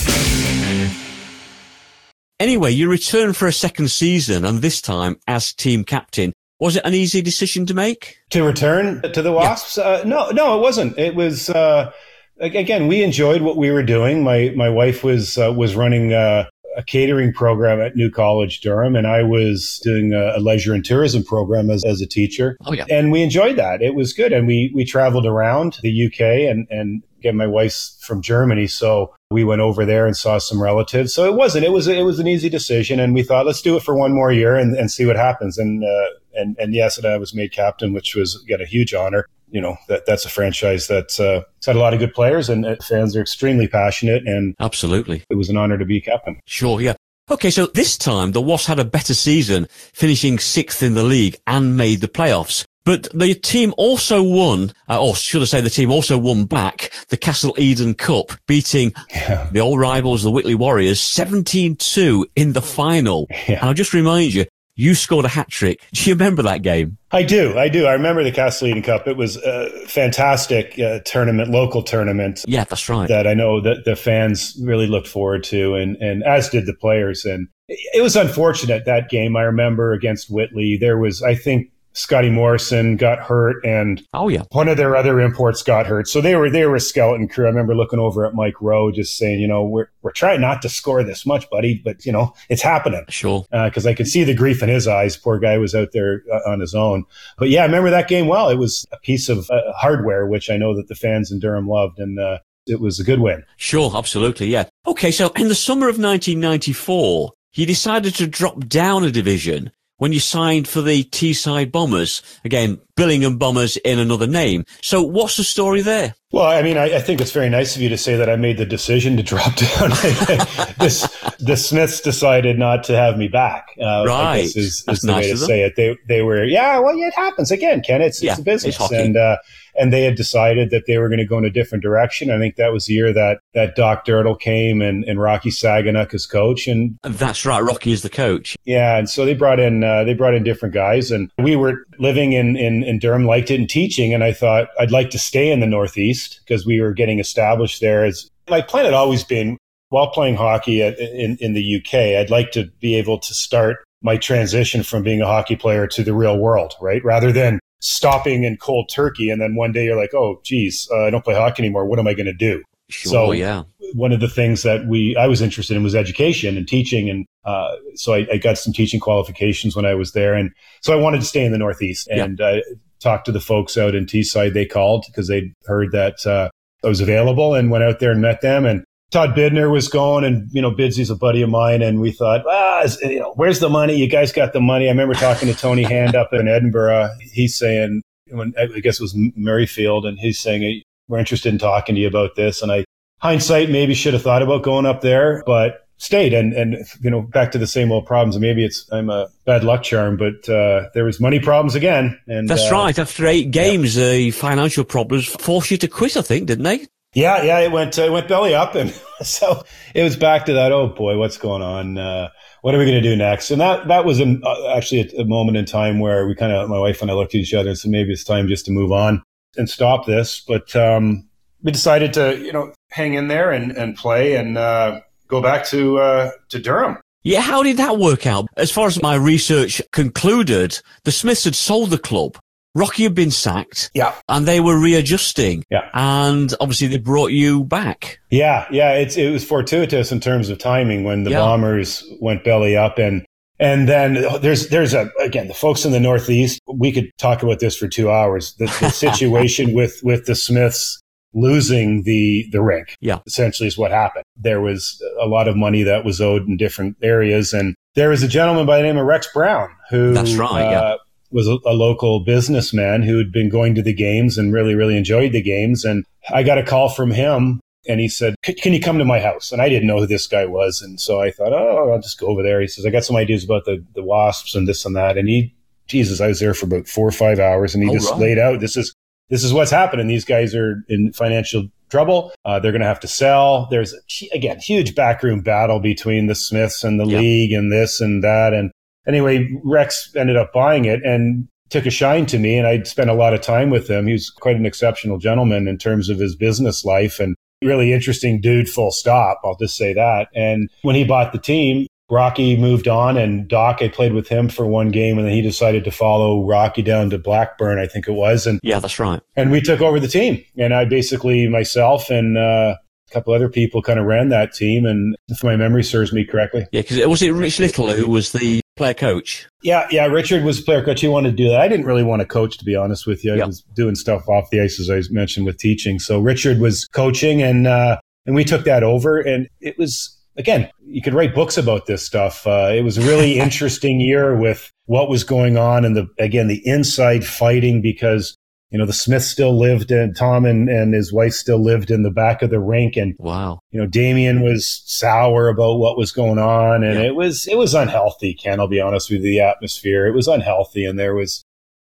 Anyway, you return for a second season, and this time as team captain. Was it an easy decision to make? To return to the Wasps? Yeah. Uh, no, no, it wasn't. It was. Uh, again, we enjoyed what we were doing. My my wife was uh, was running uh, a catering program at New College Durham, and I was doing a, a, leisure and tourism program as, as a teacher. Oh yeah, and we enjoyed that. It was good, and we we traveled around the UK, and and again, my wife's from Germany, so we went over there and saw some relatives. So it wasn't. It was it was an easy decision, and we thought let's do it for one more year and, and see what happens. And uh, and and yes, and I was made captain, which was again a huge honor you know that that's a franchise that's uh, it's had a lot of good players and uh, fans are extremely passionate and absolutely it was an honor to be captain. Sure, yeah. Okay, so this time the Wasps had a better season, finishing sixth in the league and made the playoffs. But the team also won, uh, or should I say the team also won back the Castle Eden Cup, beating yeah. the old rivals, the Whitley Warriors, 17-2 in the final. Yeah. And I'll just remind you, you scored a hat trick. Do you remember that game? I do. I do. I remember the Castle Eden Cup. It was a fantastic uh, tournament, local tournament. Yeah, that's right. That I know that the fans really looked forward to, and, and as did the players. And it was unfortunate that game. I remember against Whitley, there was, I think, Scotty Morrison got hurt, and oh yeah, one of their other imports got hurt. So they were they were a skeleton crew. I remember looking over at Mike Rowe, just saying, you know, we're we're trying not to score this much, buddy, but you know, it's happening. Sure, because uh, I could see the grief in his eyes. Poor guy was out there uh, on his own. But yeah, I remember that game well. It was a piece of uh, hardware which I know that the fans in Durham loved, and uh, it was a good win. Sure, absolutely, yeah. Okay, so in the summer of 1994, he decided to drop down a division when you signed for the Teesside Bombers. Again, Billingham Bombers in another name. So what's the story there? Well, I mean, I, I, think it's very nice of you to say that I made the decision to drop down. this, the Smiths decided not to have me back. Uh, right. is, is the nice way to say it. They, they were, yeah, well, yeah, it happens again, Ken. It's, yeah, it's a business. It's and, uh, and they had decided that they were going to go in a different direction. I think that was the year that that Doc Dirtle came and, and Rocky Saganiuk as coach, and that's right, Rocky is the coach. Yeah, and so they brought in uh, they brought in different guys, and we were living in, in in Durham, liked it in teaching, and I thought I'd like to stay in the Northeast because we were getting established there. As my plan had always been while playing hockey at, in in the UK, I'd like to be able to start my transition from being a hockey player to the real world, right? Rather than stopping in cold turkey and then one day you're like oh geez uh, i don't play hockey anymore. What am i going to do? Sure, so yeah. one of the things that we i was interested in was education and teaching and uh, so I, I, got some teaching qualifications when i was there and so i wanted to stay in the northeast and yeah. i talked to the folks out in teesside. They called because they heard that uh, i was available and went out there and met them and Todd Bidner was going, and you know, Bidsy's a buddy of mine, and we thought, ah, you know, where's the money? You guys got the money. I remember talking to Tony Hand up in Edinburgh. He's saying, when I guess it was Murrayfield, and he's saying, we're interested in talking to you about this. And I, hindsight, maybe should have thought about going up there, but stayed. And, and, you know, back to the same old problems. Maybe it's, I'm a bad luck charm, but, uh, there was money problems again. And that's uh, right. After eight games, the uh, financial problems forced you to quit, I think, didn't they? Yeah. Yeah. It went, uh, it went belly up. And so it was back to that. Oh boy, what's going on? Uh, what are we going to do next? And that, that was a, uh, actually a, a moment in time where we kind of, my wife and I looked at each other and said, maybe it's time just to move on and stop this. But, um, we decided to, you know, hang in there and, and play and, uh, go back to uh, to Durham. Yeah, how did that work out? As far as my research concluded, the Smiths had sold the club. Rocky had been sacked. Yeah. And they were readjusting. Yeah. And obviously they brought you back. Yeah. Yeah. It's, it was fortuitous in terms of timing when the yeah. Bombers went belly up and, and then there's, there's a, again, the folks in the Northeast, we could talk about this for two hours. The, the situation with, with the Smiths losing the the rink. Yeah, essentially is what happened. There was a lot of money that was owed in different areas, and there was a gentleman by the name of Rex Brown who that's right. Uh, yeah. Was a, a, local businessman who had been going to the games and really, really enjoyed the games. And I got a call from him and he said, Can you come to my house? And I didn't know who this guy was. And so I thought, Oh, I'll just go over there. He says, I got some ideas about the, the wasps and this and that. And he, Jesus, I was there for about four or five hours and he oh, just right. laid out, this is, this is what's happening. These guys are in financial trouble. Uh, they're going to have to sell. There's again huge backroom battle between the Smiths and the league and this and that. And anyway, Rex ended up buying it and took a shine to me. And I'd spent a lot of time with him. He was quite an exceptional gentleman in terms of his business life and really interesting dude. Full stop. I'll just say that. And when he bought the team, Rocky moved on and Doc, I played with him for one game and then he decided to follow Rocky down to Blackburn, I think it was. And yeah, that's right. And we took over the team and I basically myself and, uh, a couple other people kind of ran that team. And if my memory serves me correctly. Yeah. Cause it was it Rich Little who was the player coach? Yeah. Yeah. Richard was player coach. He wanted to do that. I didn't really want to coach, to be honest with you. I yep. was doing stuff off the ice, as I mentioned with teaching. So Richard was coaching and, uh, and we took that over and it was, again, you could write books about this stuff. Uh, it was a really interesting year with what was going on and the, again, the inside fighting because, you know, the Smiths still lived and Tom and, and his wife still lived in the back of the rink. And, wow, you know, Damien was sour about what was going on. And yeah. it was, it was unhealthy, Ken, I'll be honest with you, the atmosphere. It was unhealthy. And there was,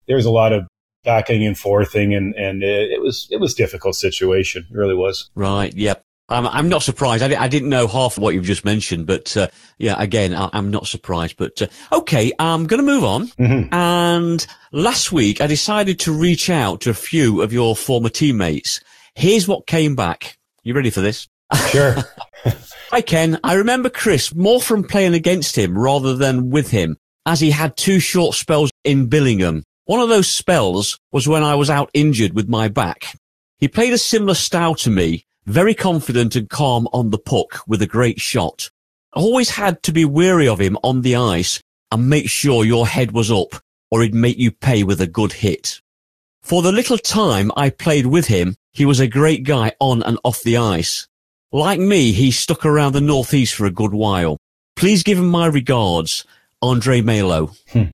there was a lot of backing and forthing and, and it, it was, it was difficult situation. It really was. Right. Yep. I'm, I'm not surprised. I, I, didn't know half of what you've just mentioned, but uh, yeah, again, I, am not surprised. But uh, okay, I'm going to move on. Mm-hmm. And last week, I decided to reach out to a few of your former teammates. Here's what came back. You ready for this? Sure. Hi, Ken. I remember Chris more from playing against him rather than with him, as he had two short spells in Billingham. One of those spells was when I was out injured with my back. He played a similar style to me, very confident and calm on the puck with a great shot. Always had to be wary of him on the ice and make sure your head was up or he'd make you pay with a good hit. For the little time I played with him, he was a great guy on and off the ice. Like me, he stuck around the northeast for a good while. Please give him my regards, Andre Malo. Hmm.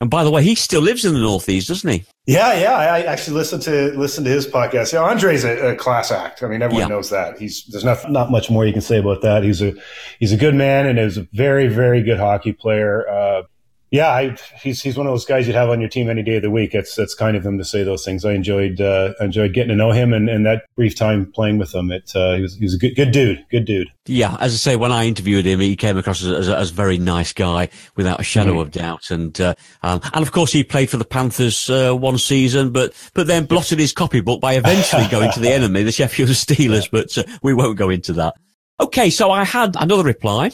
And by the way, he still lives in the Northeast, doesn't he? Yeah, yeah. I actually listened to listen to his podcast. Yeah, Andre's a, a class act. I mean, everyone yeah. knows that. He's there's not not much more you can say about that. He's a he's a good man and is a very very good hockey player. Uh, yeah, I, he's he's one of those guys you'd have on your team any day of the week. It's it's kind of him to say those things. I enjoyed uh, enjoyed getting to know him and, and that brief time playing with him. It uh, he was he was a good good dude, good dude. Yeah, as I say, when I interviewed him, he came across as, as, as a very nice guy without a shadow mm. of doubt. And uh, um, and of course, he played for the Panthers uh, one season, but but then blotted his copybook by eventually going to the enemy, the Sheffield Steelers. But uh, we won't go into that. Okay, so I had another reply.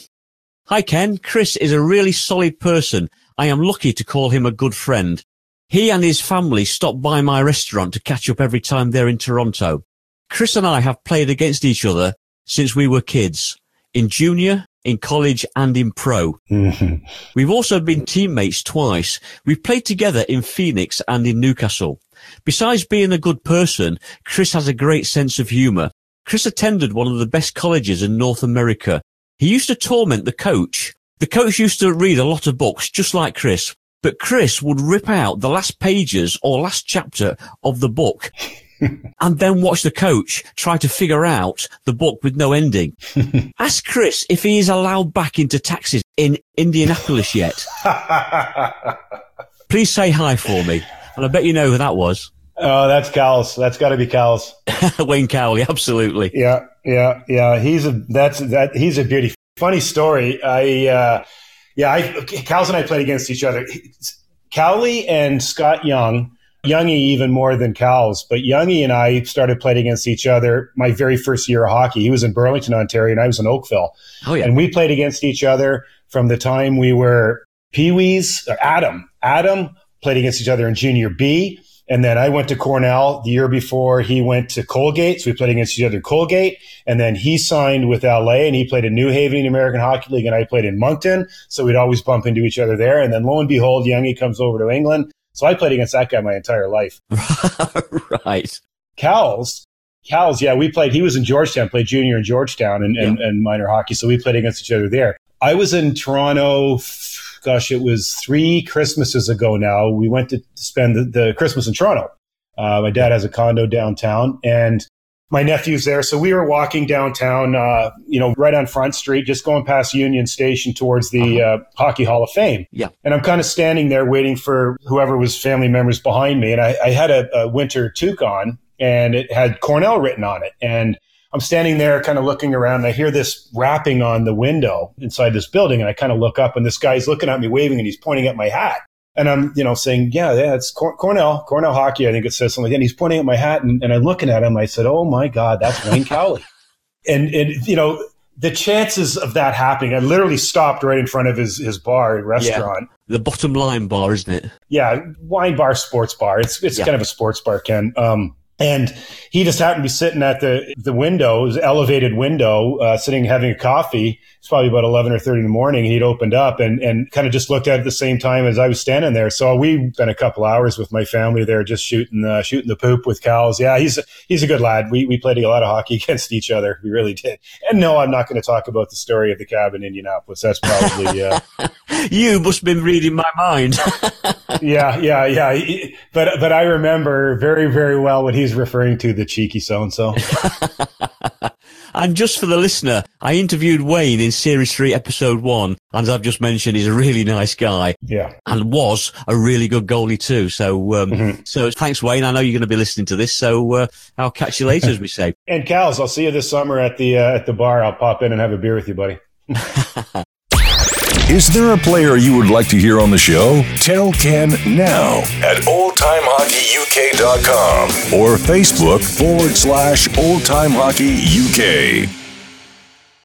Hi Ken, Chris is a really solid person I am lucky to call him a good friend. He and his family stop by my restaurant to catch up every time they're in Toronto. Chris and I have played against each other since we were kids, in junior, in college and in pro. We've also been teammates twice. We've played together in Phoenix and in Newcastle. Besides being a good person, Chris has a great sense of humour. Chris attended one of the best colleges in North America. He used to torment the coach the coach used to read a lot of books, just like Chris, but Chris would rip out the last pages or last chapter of the book and then watch the coach try to figure out the book with no ending. Ask Chris if he is allowed back into taxis in Indianapolis yet. Please say hi for me. And I bet you know who that was. Oh, that's Cowles. That's got to be Cowles. Wayne Cowley, absolutely. Yeah, yeah, yeah. He's a that's that. He's a beauty. Funny story. I uh, yeah, I Cowles and I played against each other. Cowley and Scott Young, Youngie even more than Cal's, but Youngie and I started playing against each other my very first year of hockey. He was in Burlington, Ontario, and I was in Oakville. Oh yeah, and we played against each other from the time we were peewees. Adam, Adam played against each other in junior B. And then I went to Cornell the year before he went to Colgate. So we played against each other Colgate. And then he signed with LA and he played in New Haven in the American Hockey League and I played in Moncton. So we'd always bump into each other there. And then lo and behold, Youngie comes over to England. So I played against that guy my entire life. right. Cowles, Cowles, yeah, we played. He was in Georgetown, played junior in Georgetown and, and, and minor hockey. So we played against each other there. I was in Toronto gosh, it was three Christmases ago now. We went to spend the, the Christmas in Toronto. Uh, my dad has a condo downtown and my nephew's there. So we were walking downtown, uh, you know, right on Front Street, just going past Union Station towards the uh-huh. uh, Hockey Hall of Fame. Yeah. And I'm kind of standing there waiting for whoever was family members behind me. And I, I had a, a winter toque on and it had Cornell written on it. And I'm standing there kind of looking around and I hear this rapping on the window inside this building. And I kind of look up and this guy's looking at me waving and he's pointing at my hat. And I'm, you know, saying, yeah, yeah, it's Cor- Cornell, Cornell hockey. I think it says something. And he's pointing at my hat and, and I'm looking at him. I said, oh my God, that's Wayne Cowley. and, and, you know, the chances of that happening, I literally stopped right in front of his, his bar restaurant. Yeah. The bottom line bar, isn't it? Yeah. Wine bar, sports bar. It's, it's yeah. kind of a sports bar, Ken. Um, and he just happened to be sitting at the, the window, his elevated window, uh, sitting having a coffee. It's probably about 11 or 30 in the morning. And he'd opened up and, and kind of just looked at it at the same time as I was standing there. So we spent a couple hours with my family there, just shooting, uh, shooting the poop with cows. Yeah, he's, a, he's a good lad. We, we played a lot of hockey against each other. We really did. And no, I'm not going to talk about the story of the cab in Indianapolis. That's probably, uh, you must have been reading my mind. yeah, yeah, yeah. But, but I remember very, very well what he's referring to the cheeky so and so. And just for the listener, I interviewed Wayne in Series 3, Episode 1. And as I've just mentioned, he's a really nice guy. Yeah. And was a really good goalie too. So, um, mm-hmm. so thanks, Wayne. I know you're going to be listening to this. So, uh, I'll catch you later, as we say. and Cowles, I'll see you this summer at the, uh, at the bar. I'll pop in and have a beer with you, buddy. Is there a player you would like to hear on the show? Tell Ken now at oldtimehockeyuk.com or Facebook forward slash oldtimehockeyuk.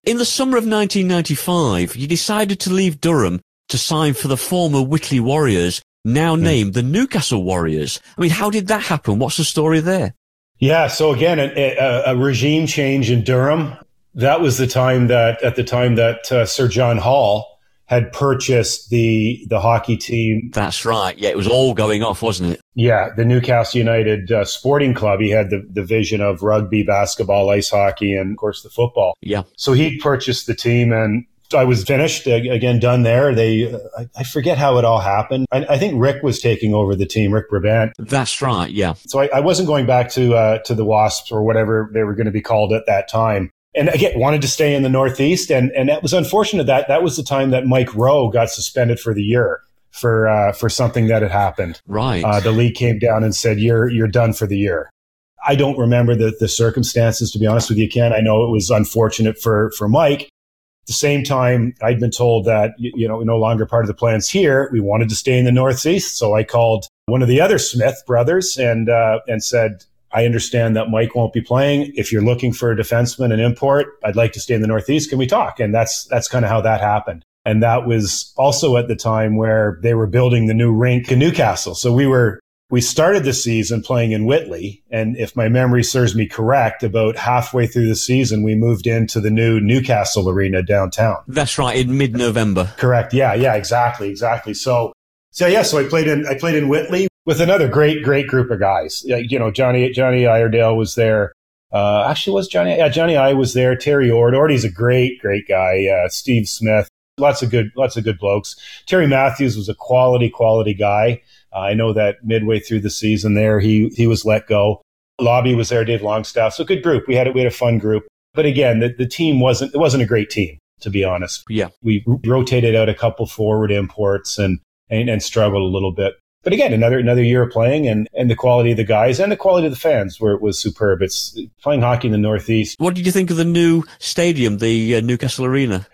In the summer of 1995, you decided to leave Durham to sign for the former Whitley Warriors, now hmm. named the Newcastle Warriors. I mean, how did that happen? What's the story there? Yeah, so again, a, a, a regime change in Durham. That was the time that, at the time that uh, Sir John Hall, had purchased the the hockey team. That's right. Yeah, it was all going off, wasn't it? Yeah, the Newcastle United uh, Sporting Club. He had the, the vision of rugby, basketball, ice hockey, and of course the football. Yeah. So he purchased the team, and I was finished again, done there. They, uh, I, I, forget how it all happened. I, I, think Rick was taking over the team, Rick Brabant. That's right. Yeah. So I, I wasn't going back to uh, to the Wasps or whatever they were going to be called at that time and again wanted to stay in the Northeast, and and that was unfortunate that that was the time that Mike Rowe got suspended for the year for uh, for something that had happened. Right. Uh, the league came down and said you're you're done for the year. I don't remember the the circumstances to be honest with you, Ken. I know it was unfortunate for for Mike. At the same time, I'd been told that you know we're no longer part of the plans here. We wanted to stay in the Northeast, so I called one of the other Smith brothers and uh, and said, I understand that Mike won't be playing. If you're looking for a defenseman and import, I'd like to stay in the Northeast. Can we talk? And that's that's kind of how that happened. And that was also at the time where they were building the new rink in Newcastle. So we were we started the season playing in Whitley, and if my memory serves me correct, about halfway through the season, we moved into the new Newcastle Arena downtown. That's right, in mid-November. Correct. Yeah, yeah, exactly, exactly. So, so yeah, so I played in I played in Whitley with another great, great group of guys. You know, Johnny Johnny Iredale was there. Uh, actually, was Johnny? Yeah, Johnny I was there. Terry Ord. Ordy's a great, great guy. Uh, Steve Smith. Lots of good, lots of good blokes. Terry Matthews was a quality, quality guy. Uh, I know that midway through the season there, he he was let go. Lobby was there, Dave Longstaff. So good group. We had, it we had a fun group. But again, the, the team wasn't, it wasn't a great team, to be honest. Yeah. We rotated out a couple forward imports and, and, and struggled a little bit. But again, another another year of playing, and and the quality of the guys and the quality of the fans were was superb. It's playing hockey in the Northeast. What did you think of the new stadium, the uh, Newcastle Arena?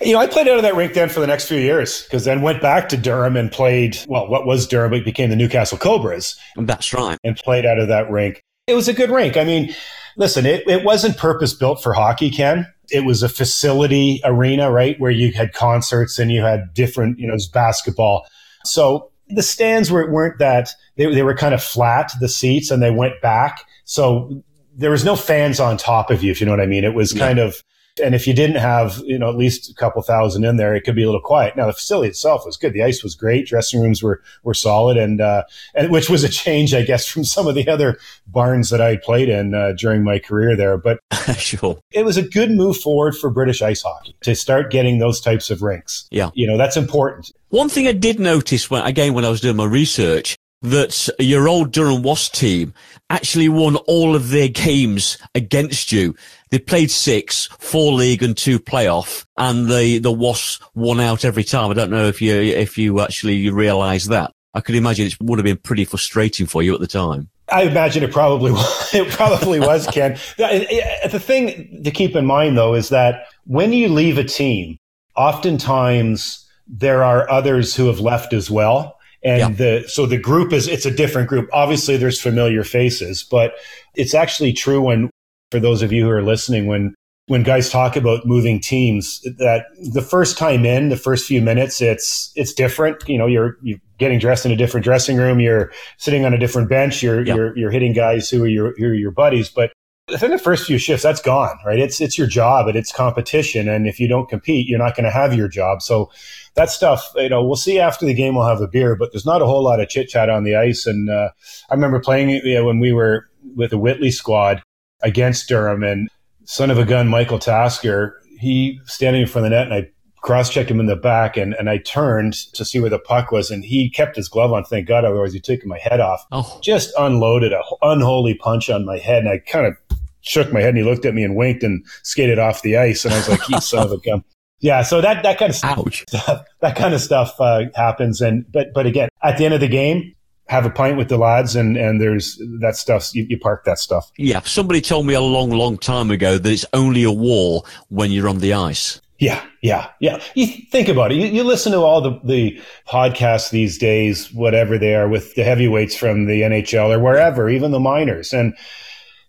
You know, I played out of that rink then for the next few years because then went back to Durham and played. Well, what was Durham? It became the Newcastle Cobras. That's right. And played out of that rink. It was a good rink. I mean, listen, it, it wasn't purpose built for hockey, Ken. It was a facility arena, right, where you had concerts and you had different, you know, it was basketball. So the stands were, weren't that they, they were kind of flat the seats and they went back so there was no fans on top of you if you know what i mean it was yeah. kind of and if you didn't have you know at least a couple thousand in there it could be a little quiet. Now the facility itself was good. The ice was great. Dressing rooms were were solid. And uh and which was a change i guess from some of the other barns that i played in uh, during my career there. But sure. it was a good move forward for british ice hockey to start getting those types of rinks. Yeah. You know that's important. One thing i did notice when again when i was doing my research that your old Durham Wasp team actually won all of their games against you. They played six, four league and two playoff, and the the Wasps won out every time. I don't know if you if you actually realise that. I could imagine it would have been pretty frustrating for you at the time. I imagine it probably it probably was, Ken. The thing to keep in mind though is that when you leave a team, oftentimes there are others who have left as well. And yeah. the, so the group is, it's a different group. Obviously there's familiar faces, but it's actually true when, for those of you who are listening, when, when guys talk about moving teams, that the first time in, the first few minutes, it's, it's different. You know, you're, you're getting dressed in a different dressing room. You're sitting on a different bench. You're, yeah. you're, you're hitting guys who are your, who are your buddies, but within the first few shifts, that's gone, right? It's it's your job and it's competition, and if you don't compete, you're not going to have your job. So that stuff, you know, we'll see after the game. We'll have a beer, but there's not a whole lot of chit chat on the ice. And uh, I remember playing you know, when we were with the Whitley squad against Durham, and son of a gun, Michael Tasker, he standing in front of the net, and I cross checked him in the back, and, and I turned to see where the puck was, and he kept his glove on. Thank God, otherwise he took my head off. Oh. Just unloaded a unholy punch on my head, and I kind of shook my head, and he looked at me and winked and skated off the ice, and I was like, "You son of a gun." Yeah, so that that kind of Ouch. stuff, that kind of stuff uh, happens, and but but again, at the end of the game, have a pint with the lads, and and there's that stuff. You, you park that stuff. Yeah, somebody told me a long, long time ago that it's only a war when you're on the ice. Yeah, yeah, yeah. You think about it. You, you, listen to all the, the podcasts these days, whatever they are, with the heavyweights from the NHL or wherever, even the minors. And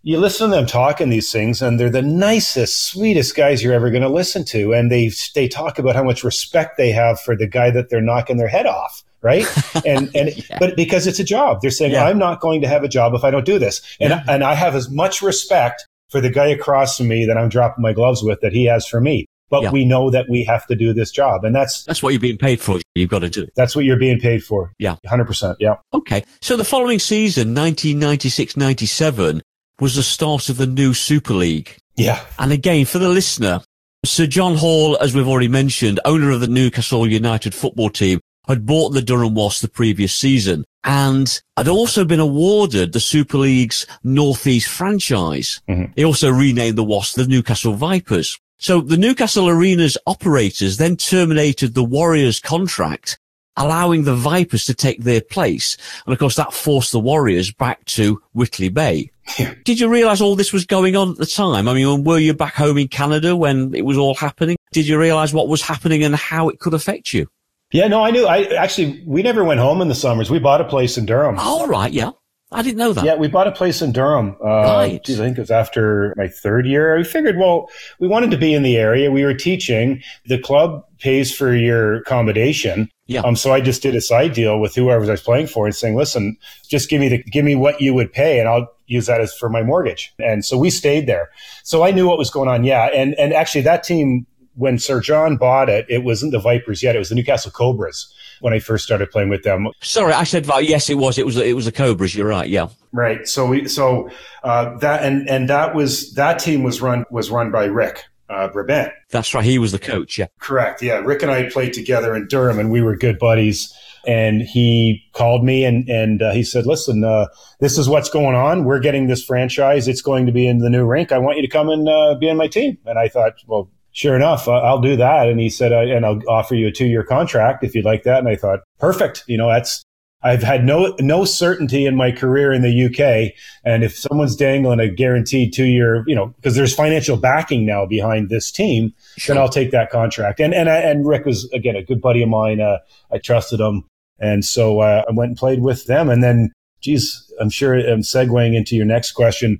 you listen to them talking these things and they're the nicest, sweetest guys you're ever going to listen to. And they, they talk about how much respect they have for the guy that they're knocking their head off. Right. And, and, yeah. but because it's a job, they're saying, yeah. I'm not going to have a job if I don't do this. And, yeah. and I have as much respect for the guy across from me that I'm dropping my gloves with that he has for me. But we know that we have to do this job. And that's, that's what you're being paid for. You've got to do. it That's what you're being paid for. Yeah. 100%. Yeah. Okay. So the following season, 1996 97, was the start of the new Super League. Yeah. And again, for the listener, Sir John Hall, as we've already mentioned, owner of the Newcastle United football team, had bought the Durham Wasps the previous season and had also been awarded the Super League's Northeast franchise. Mm-hmm. He also renamed the Wasps the Newcastle Vipers. So the Newcastle Arena's operators then terminated the Warriors contract allowing the Vipers to take their place. And of course, that forced the Warriors back to Whitley Bay. Yeah. Did you realize all this was going on at the time? I mean, were you back home in Canada when it was all happening? Did you realize what was happening and how it could affect you? Yeah, no, I knew. I actually, we never went home in the summers. We bought a place in Durham. All right, yeah. I didn't know that. Yeah, we bought a place in Durham. Uh, right. Geez, I think it was after my third year. We figured, well, we wanted to be in the area. We were teaching. The club pays for your accommodation. Yeah. Um, so I just did a side deal with whoever I was playing for and saying, listen, just give me the, give me what you would pay and I'll use that as for my mortgage. And so we stayed there. So I knew what was going on. Yeah. And, and actually that team, when Sir John bought it, it wasn't the Vipers yet. It was the Newcastle Cobras when I first started playing with them. Sorry, I said yes. It was. It was. It was the Cobras. You're right. Yeah. Right. So we. So uh, that and and that was that team was run was run by Rick uh, Brabant. That's right. He was the coach. Yeah. Correct. Yeah. Rick and I played together in Durham, and we were good buddies. And he called me and, and uh, he said, listen, uh, this is what's going on. We're getting this franchise. It's going to be in the new rink. I want you to come and uh, be on my team. And I thought, well, sure enough, I'll do that. And he said, and I'll offer you a two year contract if you'd like that. And I thought, perfect. You know, that's, I've had no no certainty in my career in the UK, and if someone's dangling a guaranteed two year, you know, because there's financial backing now behind this team, sure. then I'll take that contract. And and and Rick was again a good buddy of mine. Uh, I trusted him, and so uh, I went and played with them. And then, geez, I'm sure I'm segueing into your next question.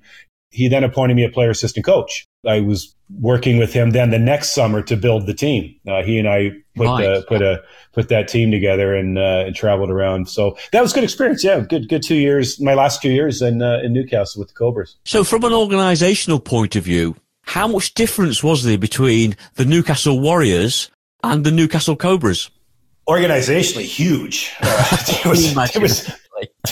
He then appointed me a player assistant coach. I was working with him then the next summer to build the team. Uh, he and I put nice. uh, put a put that team together and, uh, and traveled around. So that was good experience. Yeah, good good two years. My last two years in uh, in Newcastle with the Cobras. So from an organisational point of view, how much difference was there between the Newcastle Warriors and the Newcastle Cobras? Organizationally, huge. Uh, there, was, there, was,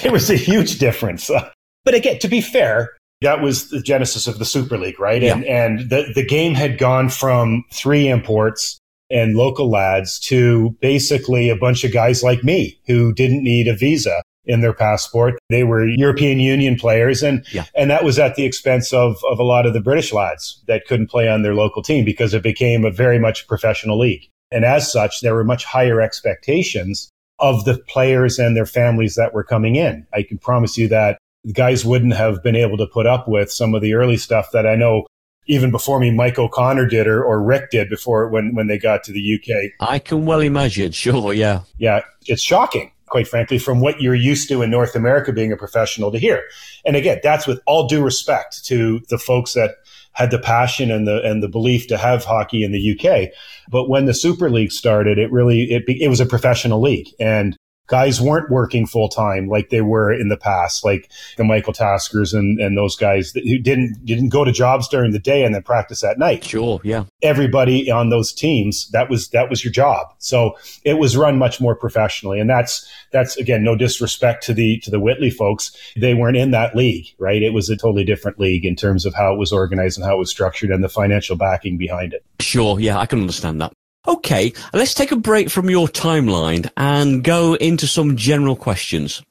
there was a huge difference. But again, to be fair, that was the genesis of the Super League, right? Yeah. And and the the game had gone from three imports and local lads to basically a bunch of guys like me who didn't need a visa in their passport. They were European Union players and yeah. and that was at the expense of of a lot of the British lads that couldn't play on their local team because it became a very much professional league. And as such, there were much higher expectations of the players and their families that were coming in. I can promise you that the guys wouldn't have been able to put up with some of the early stuff that I know even before me, Mike O'Connor did or, or Rick did before when, when they got to the UK. I can well imagine. Sure. Yeah. Yeah. It's shocking, quite frankly, from what you're used to in North America being a professional to here. And again, that's with all due respect to the folks that had the passion and the, and the belief to have hockey in the UK. But when the Super League started, it really, it, it was a professional league and guys weren't working full time like they were in the past, like the Michael Taskers and, and those guys who didn't didn't go to jobs during the day and then practice at night. Sure, yeah. Everybody on those teams that was that was your job. So it was run much more professionally, and that's that's again no disrespect to the to the Whitley folks. They weren't in that league, right? It was a totally different league in terms of how it was organized and how it was structured and the financial backing behind it. Sure, yeah, I can understand that. Okay, let's take a break from your timeline and go into some general questions.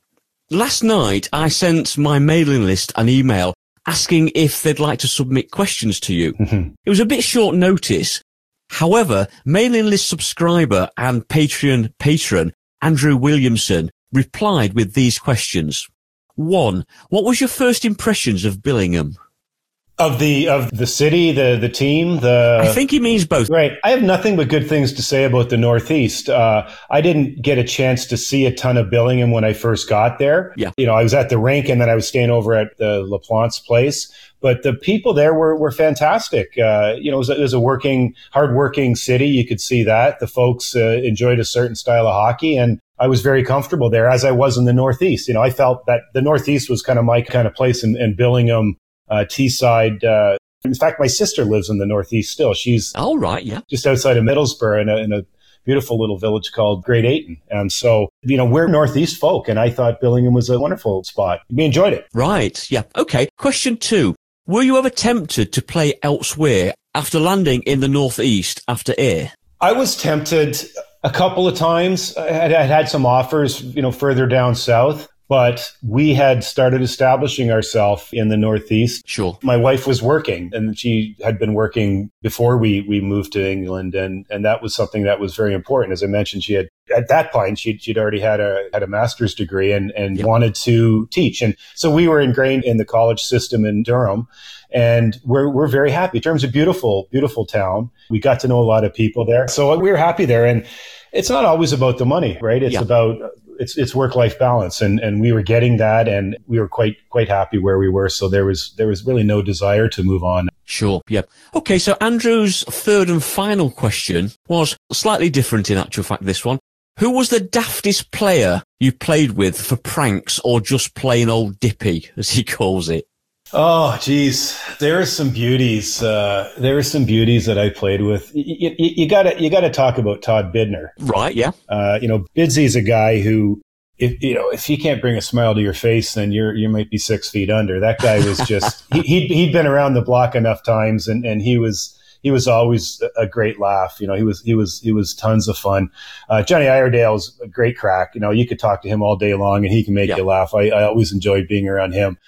Last night, I sent my mailing list an email asking if they'd like to submit questions to you. Mm-hmm. It was a bit short notice. However, mailing list subscriber and Patreon patron Andrew Williamson replied with these questions. One, what was your first impressions of Billingham? Of the of the city, the the team, the I think he means both. Right. I have nothing but good things to say about the Northeast. Uh, I didn't get a chance to see a ton of Billingham when I first got there. Yeah. You know, I was at the rink and then I was staying over at the LaPlante place. But the people there were, were fantastic. Uh, you know, it was, it was, a working, hardworking city. You could see that. The folks uh, enjoyed a certain style of hockey. And I was very comfortable there as I was in the Northeast. You know, I felt that the Northeast was kind of my kind of place and, and Billingham uh, Teesside. Uh, in fact, my sister lives in the Northeast still. She's all right, yeah, just outside of Middlesbrough in a, in a beautiful little village called Great Ayton. And so, you know, we're Northeast folk, and I thought Billingham was a wonderful spot. We enjoyed it. Right. Yeah. Okay. Question two. Were you ever tempted to play elsewhere after landing in the Northeast after Ayr? I was tempted a couple of times. I had, I had some offers, you know, further down south. But we had started establishing ourselves in the Northeast. Sure. My wife was working and she had been working before we, we moved to England. And, and that was something that was very important. As I mentioned, she had, at that point, she'd, she'd already had a, had a master's degree and, and yep. wanted to teach. And so we were ingrained in the college system in Durham and we're, we're very happy. Terms of beautiful, beautiful town, we got to know a lot of people there. So we were happy there. And it's not always about the money, right? It's yeah. about it's it's work life balance, and and we were getting that, and we were quite quite happy where we were. So there was there was really no desire to move on. Sure. Yep. Okay. So Andrew's third and final question was slightly different in actual fact. This one. Who was the daftest player you played with for pranks or just plain old dippy, as he calls it? Oh, geez, there are some beauties. Uh, there are some beauties that I played with. You, gotta, you gotta talk about Todd Bidner, right? Yeah. Uh, you know, Bidsy's a guy who, if you know, if he can't bring a smile to your face, then you're you might be six feet under. That guy was just he, he'd he'd been around the block enough times, and and he was he was always a great laugh. You know, he was he was he was tons of fun. Uh, Johnny Iredale's a great crack. You know, you could talk to him all day long, and he can make yeah. you laugh. I, I always enjoyed being around him.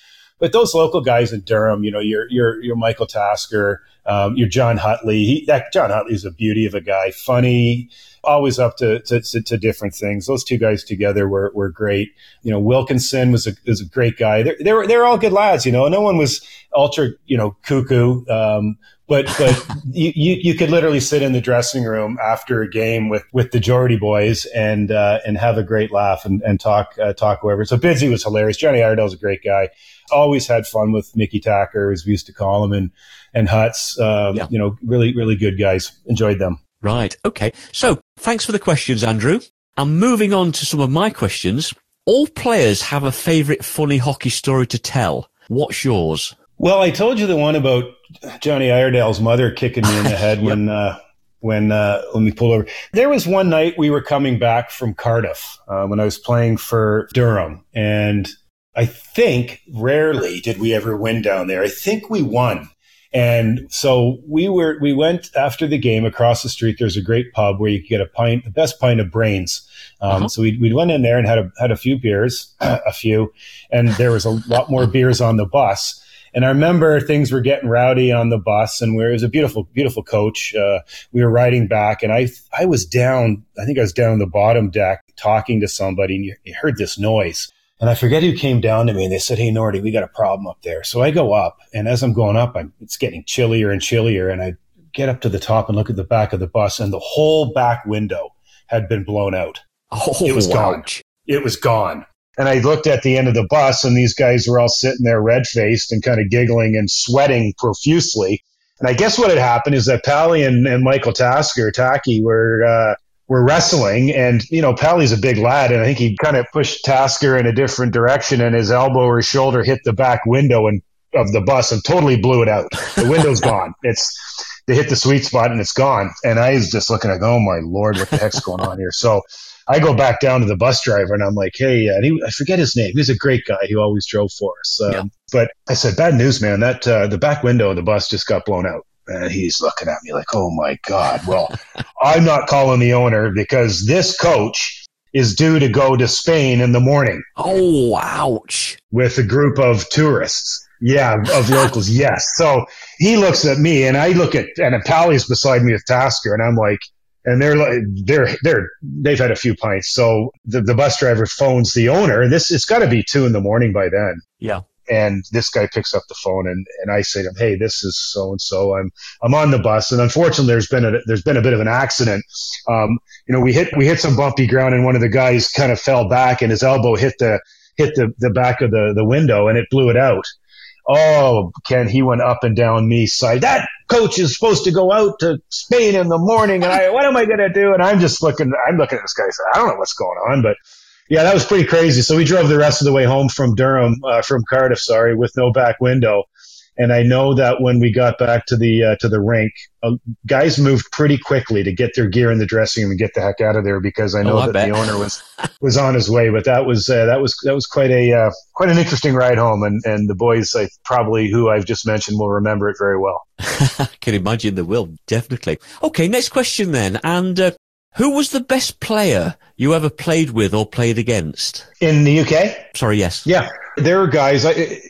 But those local guys in Durham, you know, your your your Michael Tasker, um, your John Hutley. He, that John Hutley's a beauty of a guy, funny always up to, to, to, to, different things. Those two guys together were, were great. You know, Wilkinson was a, was a great guy. They're, they were, they're all good lads, you know, no one was ultra, you know, cuckoo. Um, but, but you, you, you, could literally sit in the dressing room after a game with, with the Geordie boys and, uh, and have a great laugh and, and talk, uh, talk whoever. So Bidsy was hilarious. Johnny Iredale's a great guy. Always had fun with Mickey Tacker, as we used to call him, and, and Huts, um, yeah. you know, really, really good guys. Enjoyed them. Right. Okay. So thanks for the questions, Andrew. I'm moving on to some of my questions. All players have a favourite funny hockey story to tell. What's yours? Well, I told you the one about Johnny Iredale's mother kicking me in the head yep. when uh, when uh, when we pulled over. There was one night we were coming back from Cardiff uh, when I was playing for Durham, and I think rarely did we ever win down there. I think we won, and so we were, we went after the game across the street. There's a great pub where you could get a pint, the best pint of brains. Um, uh-huh. So we, we went in there and had a, had a few beers, a few, and there was a lot more beers on the bus. And I remember things were getting rowdy on the bus, and we, it was a beautiful, beautiful coach. Uh, we were riding back, and I, I was down. I think I was down the bottom deck talking to somebody, and you, you heard this noise. And I forget who came down to me and they said, Hey, Nordy, we got a problem up there. So I go up and as I'm going up, I'm, it's getting chillier and chillier. And I get up to the top and look at the back of the bus and the whole back window had been blown out. Oh, it was wow. gone. It was gone. And I looked at the end of the bus and these guys were all sitting there red faced and kind of giggling and sweating profusely. And I guess what had happened is that Pally and, and Michael Tasker, Tacky, were uh, were wrestling and you know Pally's a big lad and I think he kind of pushed Tasker in a different direction and his elbow or his shoulder hit the back window and of the bus and totally blew it out. The window's gone. It's they hit the sweet spot and it's gone. And I was just looking like, oh my lord, what the heck's going on here? So I go back down to the bus driver and I'm like, hey, uh, he, I forget his name. He's a great guy. He always drove for us. Um, yeah. But I said, bad news, man. That uh, the back window of the bus just got blown out. And he's looking at me like, oh my God. Well, I'm not calling the owner because this coach is due to go to Spain in the morning. Oh, ouch. With a group of tourists. Yeah, of locals. yes. So he looks at me and I look at, and Pally's beside me with Tasker and I'm like, and they're like, they're, they're, they've had a few pints. So the, the bus driver phones the owner and this, it's got to be two in the morning by then. Yeah and this guy picks up the phone and, and I say to him, Hey, this is so and so. I'm I'm on the bus, and unfortunately, there's been a there's been a bit of an accident. Um, you know, we hit we hit some bumpy ground, and one of the guys kind of fell back, and his elbow hit the hit the, the back of the, the window, and it blew it out. Oh, Ken, he went up and down me side. That coach is supposed to go out to Spain in the morning, and I what am I going to do? And I'm just looking. I'm looking at this guy. Said I don't know what's going on, but yeah, that was pretty crazy. So we drove the rest of the way home from Durham, uh, from Cardiff, sorry, with no back window. And I know that when we got back to the uh, to the rink, uh, guys moved pretty quickly to get their gear in the dressing room and get the heck out of there because I know oh, I that bet. the owner was was on his way. But that was uh, that was that was quite a uh, quite an interesting ride home, and and the boys, I probably who I've just mentioned, will remember it very well. I can imagine they will definitely. Okay, next question then, and uh, who was the best player you ever played with or played against? In the UK? Sorry, yes. Yeah. There are guys, I,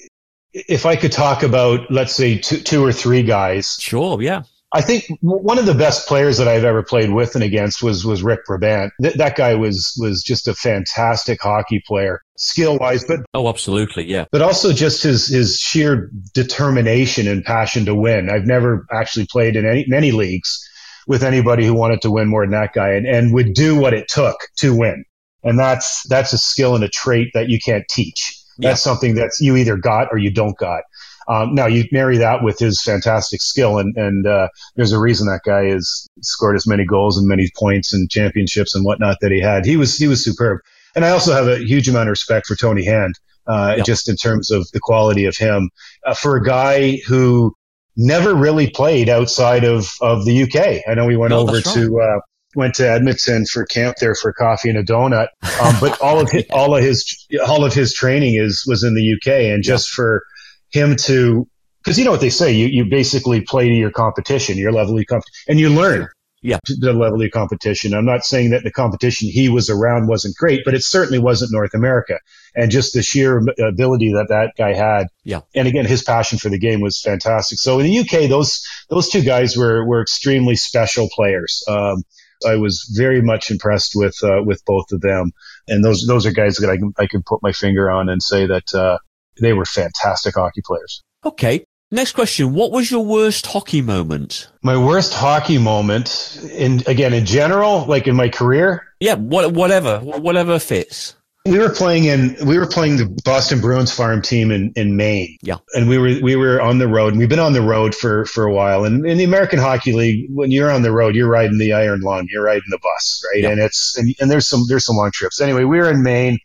if I could talk about, let's say, two, two or three guys. Sure, yeah. I think one of the best players that I've ever played with and against was was Rick Brabant. Th- that guy was was just a fantastic hockey player, skill wise, but oh, absolutely, yeah. But also just his his sheer determination and passion to win. I've never actually played in any many leagues, with anybody who wanted to win more than that guy and, and would do what it took to win. And that's, that's a skill and a trait that you can't teach. Yeah. That's something that you either got or you don't got. Um, now you marry that with his fantastic skill, and and uh, there's a reason that guy has scored as many goals and many points and championships and whatnot that he had. He was he was superb, and I also have a huge amount of respect for Tony Hand, uh, just in terms of the quality of him uh, for a guy who never really played outside of, of the UK. I know we went no, over to, uh, went to Edmonton for camp there for coffee and a donut. Um, but all of his, all of his, all of his training is, was in the UK. And just for him to because you know what they say, you, you basically play to your competition, your level of competition, and you learn yeah. the level of competition. I'm not saying that the competition he was around wasn't great, but it certainly wasn't North America. And just the sheer ability that that guy had. Yeah. And again, his passion for the game was fantastic. So in the UK, those, those two guys were, were extremely special players. Um, I was very much impressed with, uh, with both of them. And those, those are guys that I can, I can put my finger on and say that, uh, they were fantastic hockey players. Okay. Next question. What was your worst hockey moment? My worst hockey moment, in again, in general, like in my career? Yeah, what, whatever, whatever fits. We were playing in we were playing the Boston Bruins farm team in, in Maine. Yeah. And we were we were on the road and we've been on the road for, for a while. And in the American Hockey League, when you're on the road, you're riding the iron lung, you're riding the bus, right? Yeah. And it's and, and there's some there's some long trips. Anyway, we were in Maine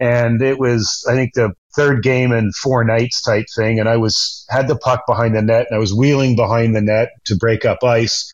and it was I think the third game in four nights type thing. And I was had the puck behind the net and I was wheeling behind the net to break up ice.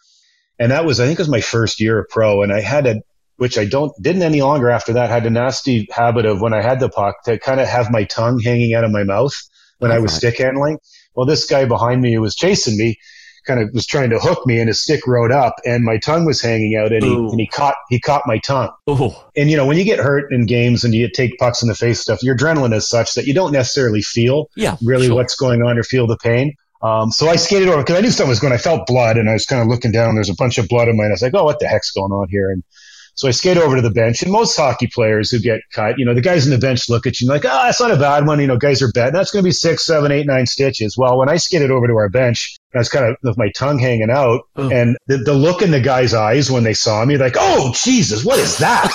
And that was I think it was my first year of pro. And I had a which I don't didn't any longer after that, had a nasty habit of when I had the puck to kind of have my tongue hanging out of my mouth when I was stick handling. Well, this guy behind me who was chasing me kind of was trying to hook me and his stick rode up and my tongue was hanging out and he, Ooh. and he caught he caught my tongue Oh, and you know when you get hurt in games and you take pucks in the face stuff your adrenaline is such that you don't necessarily feel yeah. really sure. what's going on or feel the pain um, so I skated over because I knew something was going. I felt blood, and I was kind of looking down. There's a bunch of blood in mine. I was like, "Oh, what the heck's going on here?" And so I skate over to the bench. And most hockey players who get cut, you know, the guys in the bench look at you and like, "Oh, that's not a bad one." You know, guys are bad. That's going to be six, seven, eight, nine stitches. Well, when I skated over to our bench, I was kind of with my tongue hanging out, Oh. and the, the look in the guys' eyes when they saw me, like, "Oh, Jesus, what is that?"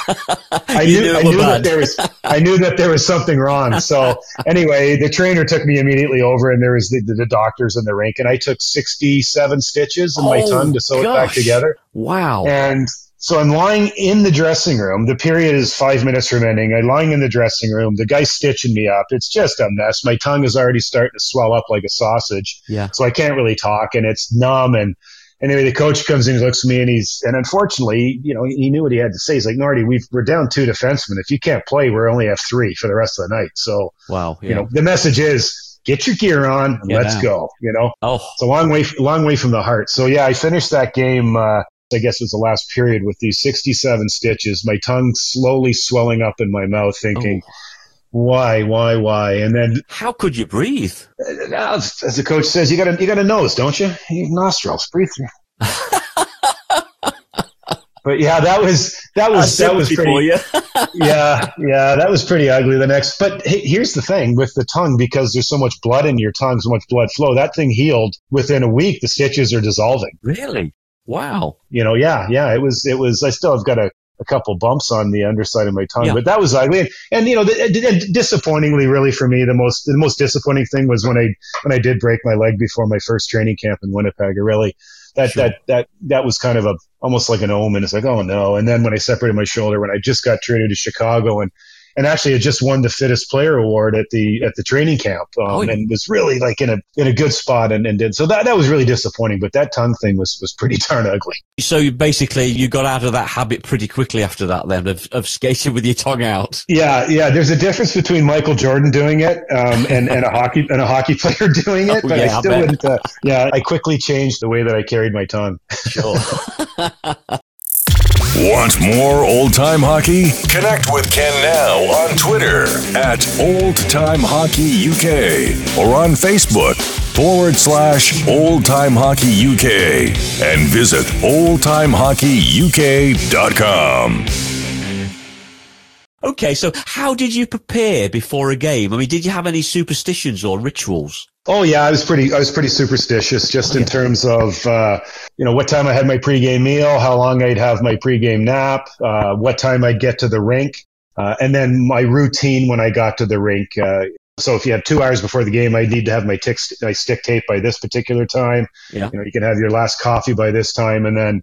I knew, knew I knew that there was, I knew that there was something wrong. So anyway, the trainer took me immediately over, and there was the, the, the doctors in the rink, and I took sixty-seven stitches in my Oh, tongue to sew it back together. Wow. And so I'm lying in the dressing room. The period is five minutes from ending. I'm lying in the dressing room. The guy's stitching me up. It's just a mess. My tongue is already starting to swell up like a sausage yeah. so I can't really talk and it's numb. And anyway, the coach comes in, he looks at me and he's, and unfortunately, you know, he knew what he had to say. He's like, Nardi, we've, we're down two defensemen. If you can't play, we only have three for the rest of the night. So, Wow. Yeah. you know, the message is get your gear on and Get let's go, you know, oh, it's a long way, long way from the heart. So yeah, I finished that game, uh, I guess it was the last period with these 67 stitches, my tongue slowly swelling up in my mouth thinking, oh. why, why, why? And then how could you breathe? uh, as as the coach says, you got a you got a nose, don't you? You nostrils. Breathe through. but yeah, that was that was that was pretty. Yeah, yeah, that was pretty ugly. The next, but he- here's the thing with the tongue because there's so much blood in your tongue, so much blood flow. That thing healed within a week. The stitches are dissolving. really? Wow. You know, yeah, yeah. It was it was. I still have got a. A couple bumps on the underside of my tongue, Yeah. but that was ugly. And, and you know, the, and disappointingly, really for me, the most the most disappointing thing was when I when I did break my leg before my first training camp in Winnipeg. I really that Sure. that that that was kind of a almost like an omen. It's like oh no. And then when I separated my shoulder, when I just got traded to Chicago and and actually had just won the fittest player award at the at the training camp um, Oh, yeah. and was really like in a in a good spot and, and did so that that was really disappointing. But that tongue thing was was pretty darn ugly. So basically, you got out of that habit pretty quickly after that, then of, of skating with your tongue out. Yeah, yeah. There's a difference between Michael Jordan doing it um, and and a hockey and a hockey player doing it. Oh, but yeah, I I still bet. wouldn't. Uh, yeah, I quickly changed the way that I carried my tongue. Sure. Want more old time hockey? Connect with Ken now on Twitter at Old Time Hockey UK or on Facebook forward slash Old Time Hockey UK and visit oldtimehockeyuk.com. okay, so how did you prepare before a game? I mean, did you have any superstitions or rituals? Oh yeah, I was pretty. I was pretty superstitious, just in terms of uh, you know what time I had my pregame meal, how long I'd have my pregame nap, uh, what time I'd get to the rink, uh, and then my routine when I got to the rink. Uh, so if you have two hours before the game, I need to have my, tick, my stick tape by this particular time. Yeah. You know, you can have your last coffee by this time, and then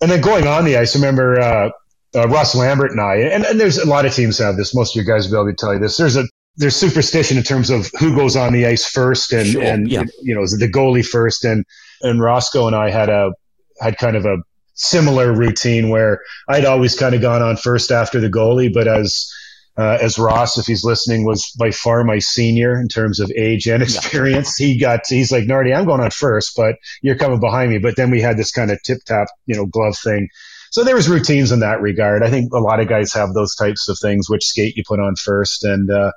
and then going on the ice. I remember uh, uh, Russ Lambert and I, and, and there's a lot of teams have this. Most of your guys will be able to tell you this. There's a there's superstition in terms of who goes on the ice first, and Sure, and yeah. you know is it the goalie first, and and Roscoe and I had a had kind of a similar routine where I'd always kind of gone on first after the goalie, but as uh, as Ross, if he's listening, was by far my senior in terms of age and experience. Yeah. He got, he's like, Nardi, I'm going on first, but you're coming behind me. But then we had this kind of tip tap, you know, glove thing. So there was routines in that regard. I think a lot of guys have those types of things, which skate you put on first. And, uh,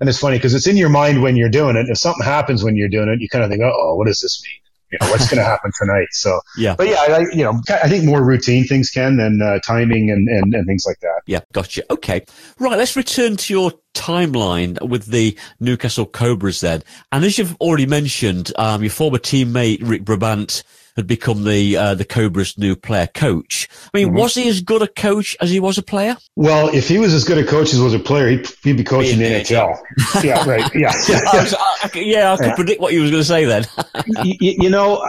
and it's funny because it's in your mind when you're doing it. If something happens when you're doing it, you kind of think, oh, what does this mean? You know, what's going to happen tonight? So, yeah. But yeah, I, you know, I think more routine things can than uh, timing and, and, and things like that. Yeah, gotcha. Okay. Right. Let's return to your timeline with the Newcastle Cobras then. And as you've already mentioned, um, your former teammate, Rick Brabant, had become the uh, the Cobra's new player coach. I mean, mm-hmm. was he as good a coach as he was a player? Well, if he was as good a coach as he was a player, he'd, he'd be coaching the NHL. yeah, right. Yeah, yeah. I, was, I, yeah, I could yeah. predict what he was going to say then. you, you know,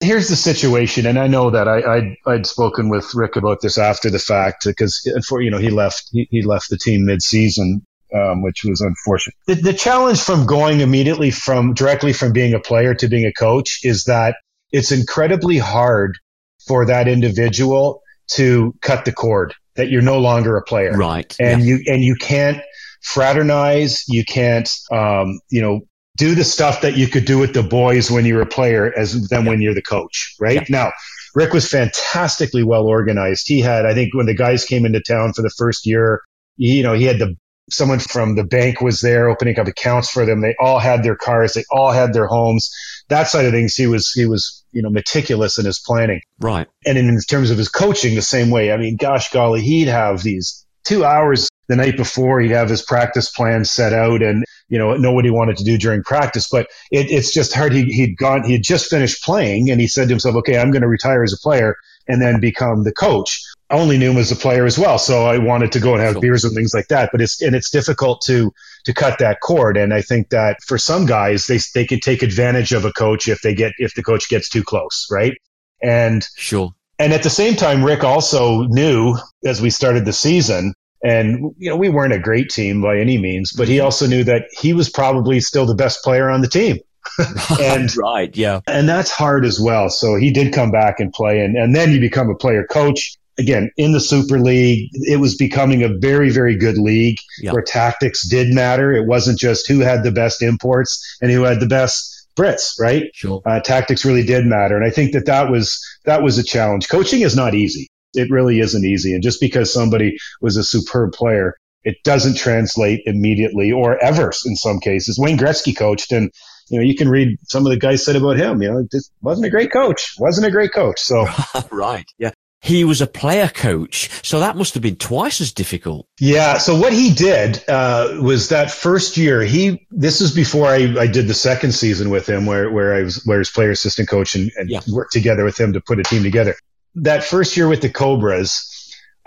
here's the situation, and I know that I, I'd, I'd spoken with Rick about this after the fact because for you know he left he, he left the team mid season. Um, which was unfortunate. The, the challenge from going immediately from directly from being a player to being a coach is that it's incredibly hard for that individual to cut the cord that you're no longer a player. Right. And yeah. you, and you can't fraternize. You can't, um, you know, do the stuff that you could do with the boys when you were a player as then yeah. when you're the coach. Right. Yeah. Now, Rick was fantastically well organized. He had, I think when the guys came into town for the first year, you know, he had the someone from the bank was there opening up accounts for them. They all had their cars. They all had their homes. That side of things, he was, he was, you know, meticulous in his planning. Right. And in, in terms of his coaching, the same way. I mean, gosh golly, he'd have these two hours the night before. He'd have his practice plan set out and, you know, know what he wanted to do during practice. But it, it's just hard. He, he'd gone, he had just finished playing and he said to himself, okay, I'm going to retire as a player and then become the coach. I only knew him as a player as well, so I wanted to go and have beers and things like that. But it's and it's difficult to to cut that cord. And I think that for some guys, they they can take advantage of a coach if they get if the coach gets too close, right? And sure. And at the same time, Rick also knew as we started the season, and you know we weren't a great team by any means, but he mm-hmm. also knew that he was probably still the best player on the team. and right, yeah, and that's hard as well. So he did come back and play, and and then you become a player coach. Again, in the Super League, it was becoming a very, very good league yeah. where tactics did matter. It wasn't just who had the best imports and who had the best Brits, right? Sure. Uh, tactics really did matter, and I think that that was that was a challenge. Coaching is not easy. It really isn't easy, and just because somebody was a superb player, it doesn't translate immediately or ever in some cases. Wayne Gretzky coached, and you know, you can read some of the guys said about him. You know, just wasn't a great coach. Wasn't a great coach. So right, yeah. He was a player coach, so that must have been twice as difficult. Yeah. So what he did uh, was that first year. He this is before I, I did the second season with him, where where I was where his player assistant coach and, and yeah. worked together with him to put a team together. That first year with the Cobras.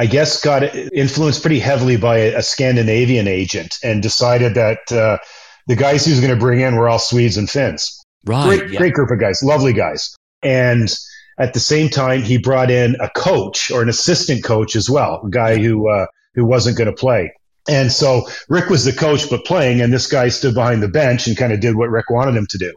I guess got influenced pretty heavily by a, a Scandinavian agent and decided that uh, the guys he was going to bring in were all Swedes and Finns. Right. Great, yeah. great group of guys, lovely guys. And at the same time, he brought in a coach or an assistant coach as well, a guy who uh, who wasn't going to play. And so Rick was the coach, but playing, and this guy stood behind the bench and kind of did what Rick wanted him to do.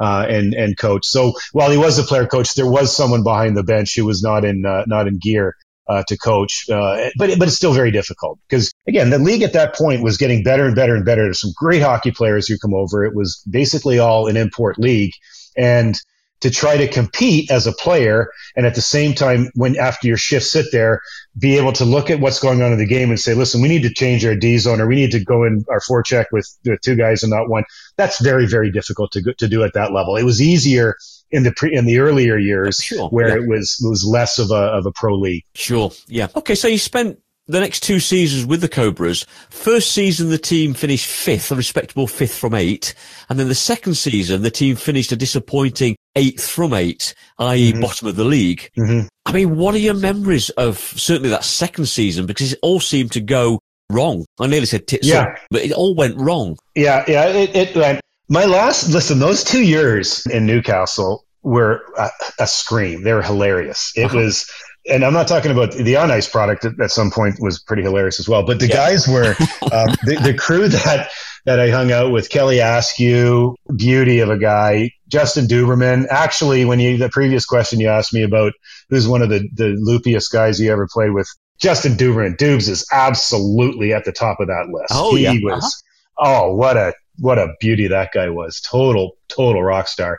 Uh, and and coach. So while he was the player coach, there was someone behind the bench who was not in uh, not in gear uh, to coach. Uh, but but it's still very difficult because again, the league at that point was getting better and better and better. There's some great hockey players who come over. It was basically all an import league, and to try to compete as a player and at the same time when after your shift sit there be able to look at what's going on in the game and say listen we need to change our d zone or we need to go in our forecheck with, with two guys and not one that's very very difficult to to do at that level it was easier in the pre, in the earlier years sure, where yeah. it was it was less of a of a pro league. Sure. Yeah. Okay. So you spent the next two seasons with the Cobras. First season, the team finished fifth, a respectable fifth from eight. And then the second season, the team finished a disappointing eighth from eight, i.e. Mm-hmm. bottom of the league. Mm-hmm. I mean, what are your memories of certainly that second season? Because it all seemed to go wrong. I nearly said tits yeah. up, but it all went wrong. Yeah. Yeah. It, it went my last, listen, those two years in Newcastle were a, a scream. They were hilarious. It uh-huh. was, and I'm not talking about the on ice product at, some point was pretty hilarious as well. But the yeah. guys were um, the, the, crew that that I hung out with. Kelly Askew, beauty of a guy. Justin Duberman. Actually, when you the previous question you asked me about who's one of the the loopiest guys you ever played with, Justin Duberman, Dubes is absolutely at the top of that list. Oh, he yeah. was, oh, what a, what a beauty that guy was. Total, total rock star.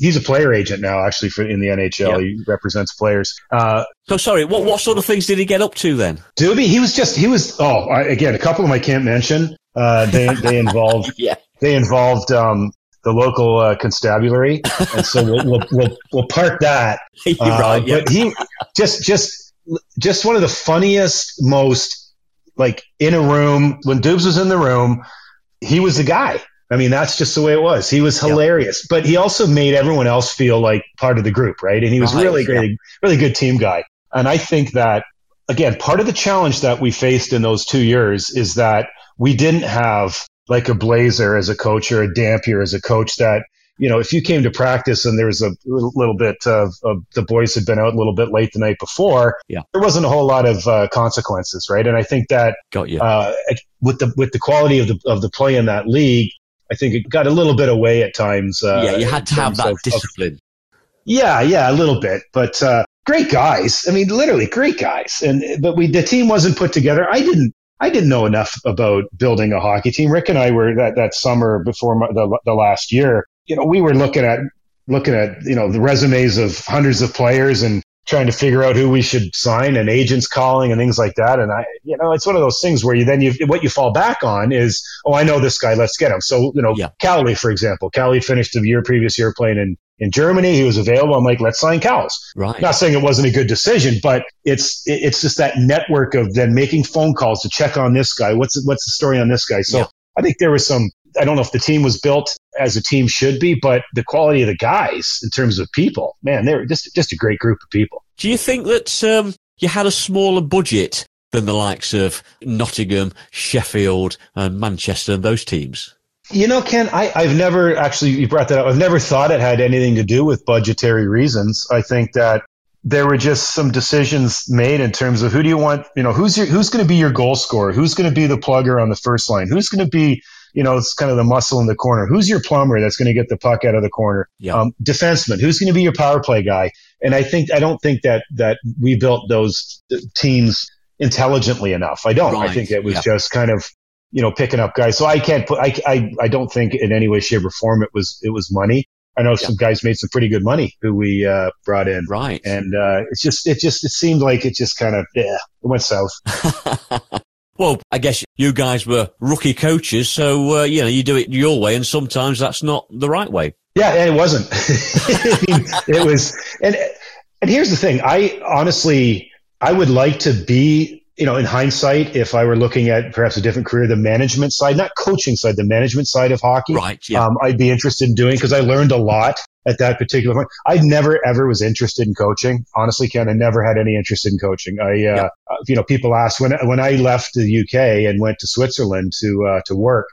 He's a player agent now, actually, for in the NHL. Yeah. He represents players. Uh, So sorry, what what sort of things did he get up to then? Doobie, he was just, he was, oh, I, again, a couple of them I can't mention. Uh, they, they involved Yeah. they involved um, the local uh, constabulary, and so we'll, we'll, we'll, we'll park that. You're Uh, right. Yeah. But he just just just one of the funniest, most like in a room when Dubes was in the room, he was the guy. I mean, that's just the way it was. He was Yeah. hilarious, but he also made everyone else feel like part of the group, right? And he was Right, really great, really good team guy. And I think that again, part of the challenge that we faced in those two years is that we didn't have like a Blazer as a coach or a Dampier as a coach that you know, if you came to practice and there was a little, bit of, of the boys had been out a little bit late the night before, Yeah. there wasn't a whole lot of uh, consequences, right? And I think that Got you. uh, with the with the quality of the of the play in that league, I think it got a little bit away at times. Uh, yeah, you had to have that of- of- discipline. yeah, yeah, a little bit, but uh, great guys. I mean, literally great guys. And but we the team wasn't put together. I didn't. I didn't know enough about building a hockey team. Rick and I were that, that summer before my, the, the last year. You know, we were looking at looking at you know the resumes of hundreds of players and trying to figure out who we should sign and agents calling and things like that. And I, you know, it's one of those things where you then you what you fall back on is, oh, I know this guy, let's get him. So you know, Yeah. Cowley, for example, Cowley finished the year previous year playing in in Germany. He was available. I'm like, let's sign Cowles. Right. Not saying it wasn't a good decision, but it's it's just that network of then making phone calls to check on this guy. What's what's the story on this guy? So Yeah. I think there was some. I don't know if the team was built as a team should be, but the quality of the guys in terms of people, man, they were just just a great group of people. Do you think that um, you had a smaller budget than the likes of Nottingham, Sheffield, and Manchester and those teams? You know, Ken, I, I've never actually, you brought that up. I've never thought it had anything to do with budgetary reasons. I think that there were just some decisions made in terms of who do you want, you know, who's your, who's going to be your goal scorer? Who's going to be the plugger on the first line? Who's going to be, you know, it's kind of the muscle in the corner. Who's your plumber that's going to get the puck out of the corner? Yeah. Um, defenseman, who's going to be your power play guy? And I think, I don't think that, that we built those teams intelligently enough. I don't. I think it was yeah. just kind of, you know, picking up guys. So I can't put, I, I, I don't think in any way, shape or form it was, it was money. I know some guys made some pretty good money who we, uh, brought in. Right. And, uh, it's just, it just, it seemed like it just kind of, yeah, it went south. well, I guess you guys were rookie coaches, so uh, you know you do it your way, and sometimes that's not the right way. Yeah, and it wasn't. It was, and and here's the thing. I honestly, I would like to be, you know, in hindsight, if I were looking at perhaps a different career, the management side, not coaching side, the management side of hockey. Right. Yeah. Um, I'd be interested in doing because I learned a lot at that particular point. I never ever was interested in coaching. Honestly, Ken, I never had any interest in coaching. I, uh, Yeah. uh, you know, people ask when when I left the UK and went to Switzerland to uh, to work.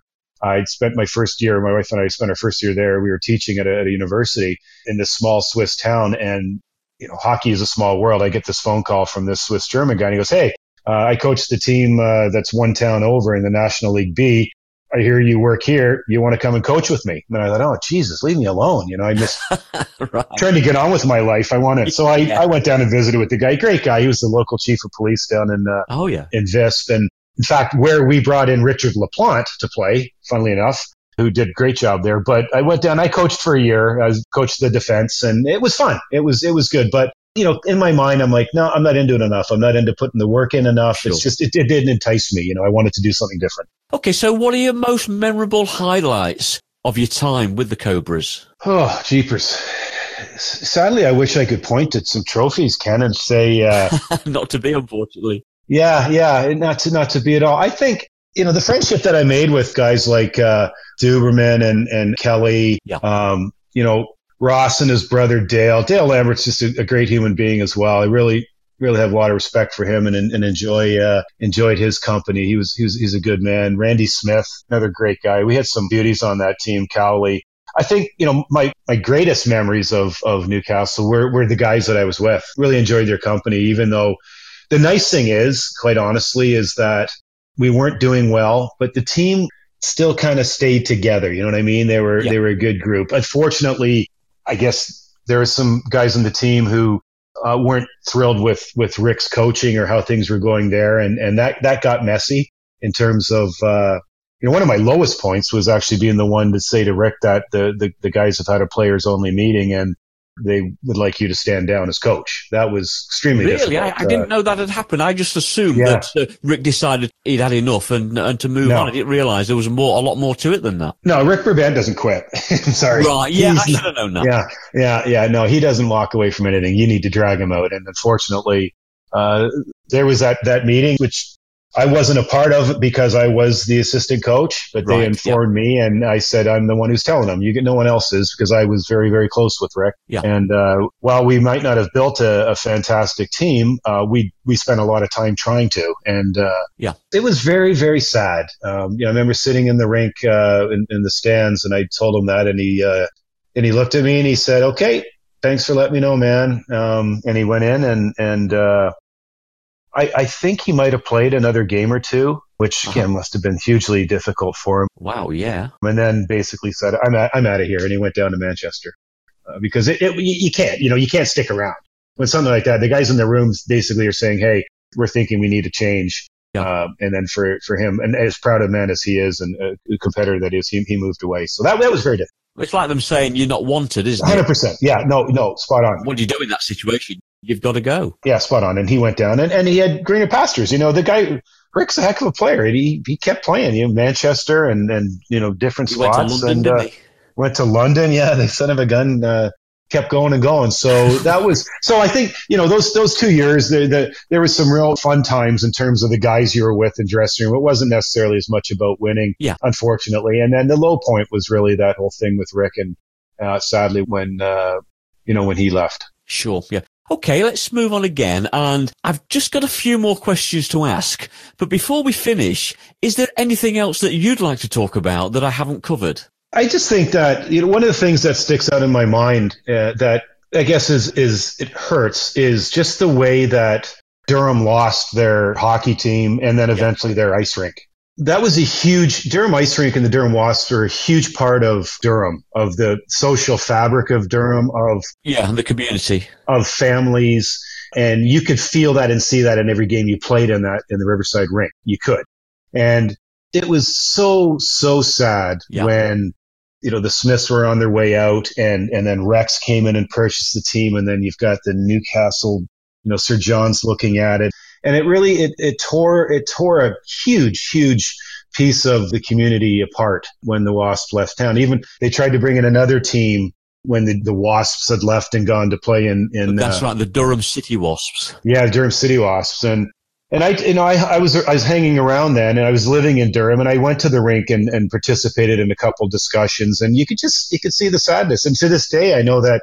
I'd spent my first year, my wife and I spent our first year there. We were teaching at a, at a university in this small Swiss town. And, you know, hockey is a small world. I get this phone call from this Swiss German guy and he goes, Hey, uh, I coach the team uh, that's one town over in the National League B. I hear you work here. You want to come and coach with me? And I thought, oh, Jesus, leave me alone. You know, I miss right. trying to get on with my life. I want to. So I, Yeah. I went down and visited with the guy. Great guy. He was the local chief of police down in, uh, Oh yeah. in Visp. And in fact, where we brought in Richard LaPlante to play, funnily enough, who did a great job there. But I went down, I coached for a year. I coached the defense and it was fun. It was, it was good. But, you know, in my mind, I'm like, no, I'm not into it enough. I'm not into putting the work in enough. Sure. It's just, it, it didn't entice me. You know, I wanted to do something different. Okay, so what are your most memorable highlights of your time with the Cobras? Oh, jeepers. Sadly, I wish I could point at some trophies, Ken, and say, uh, Not to be, unfortunately. Yeah, yeah, not to not to be at all. I think you know the friendship that I made with guys like uh, Duberman and and Kelly. Yeah. Um, you know Ross and his brother Dale. Dale Lambert's just a, a great human being as well. I really really have a lot of respect for him and and enjoy uh, enjoyed his company. He was he was he's a good man. Randy Smith, another great guy. We had some beauties on that team. Cowley. I think you know my my greatest memories of of Newcastle were were the guys that I was with. Really enjoyed their company, even though the nice thing is, quite honestly, is that we weren't doing well, but the team still kind of stayed together. You know what I mean? They were Yeah. they were a good group. Unfortunately, I guess there are some guys on the team who uh, weren't thrilled with with Rick's coaching or how things were going there, and and that that got messy in terms of. Uh, you know, one of my lowest points was actually being the one to say to Rick that the, the, the guys have had a players only meeting and they would like you to stand down as coach. That was extremely really. I, I, didn't uh, know that had happened. I just assumed yeah. that uh, Rick decided he'd had enough and and to move no. on. I didn't realise there was more, a lot more to it than that. No, Rick Brabant doesn't quit. I'm sorry. Right? Yeah, He's I should have known that. Yeah, yeah, yeah. No, he doesn't walk away from anything. You need to drag him out, and unfortunately, uh, there was that that meeting which I wasn't a part of it because I was the assistant coach, but they right, informed me, and I said I'm the one who's telling them. You get no one else is because I was very, very close with Rick. Yeah. And uh, while we might not have built a, a fantastic team, uh, we we spent a lot of time trying to, and uh, yeah, it was very, very sad. Um, you know, I remember sitting in the rink uh, in, in, the stands, and I told him that, and he uh, and he looked at me and he said, "Okay, thanks for letting me know, man." Um, and he went in and and uh, I, I think he might have played another game or two, which uh-huh. again must have been hugely difficult for him. Wow, yeah. And then basically said, "I'm at, I'm out of here," and he went down to Manchester uh, because it, it, you can't, you know, you can't stick around when something like that. The guys in the rooms basically are saying, "Hey, we're thinking we need to change." Yeah. Uh, and then for for him, and as proud a man as he is, and a competitor that is, he, he moved away. So that that was very difficult. It's like them saying you're not wanted, isn't it? 100%. Yeah, no, no, spot on. What do you do in that situation? You've got to go. Yeah, spot on. And he went down and, and he had greener pastures. You know, the guy, Rick's a heck of a player. and He, he kept playing, you know, Manchester and, and, you know, different he spots. Went to London, and, uh, went to London. Yeah, the son of a gun, uh, kept going and going. So that was so. I think you know those those two years. The, the, there was some real fun times in terms of the guys you were with in dressing room. It wasn't necessarily as much about winning, yeah. unfortunately. And then the low point was really that whole thing with Rick, and uh, sadly when uh, you know when he left. Sure. Yeah. Okay, let's move on again. And I've just got a few more questions to ask. But before we finish, is there anything else that you'd like to talk about that I haven't covered? I just think that you know one of the things that sticks out in my mind uh, that I guess is is it hurts is just the way that Durham lost their hockey team and then eventually their ice rink. That was a huge Durham ice rink and the Durham Wasps are a huge part of Durham, of the social fabric of Durham, of yeah, the community, of families, and you could feel that and see that in every game you played in that in the Riverside rink. You could, and it was so so sad yeah. when you know, the Smiths were on their way out and, and then Rex came in and purchased the team. And then you've got the Newcastle, you know, Sir John's looking at it. And it really, it, it tore, it tore a huge, huge piece of the community apart when the Wasps left town. Even they tried to bring in another team when the, the Wasps had left and gone to play in, in that's uh, right, the Durham City Wasps. Yeah, Durham City Wasps. And and I, you know, I, I was I was hanging around then, and I was living in Durham, and I went to the rink and, and participated in a couple discussions, and you could just you could see the sadness. And to this day, I know that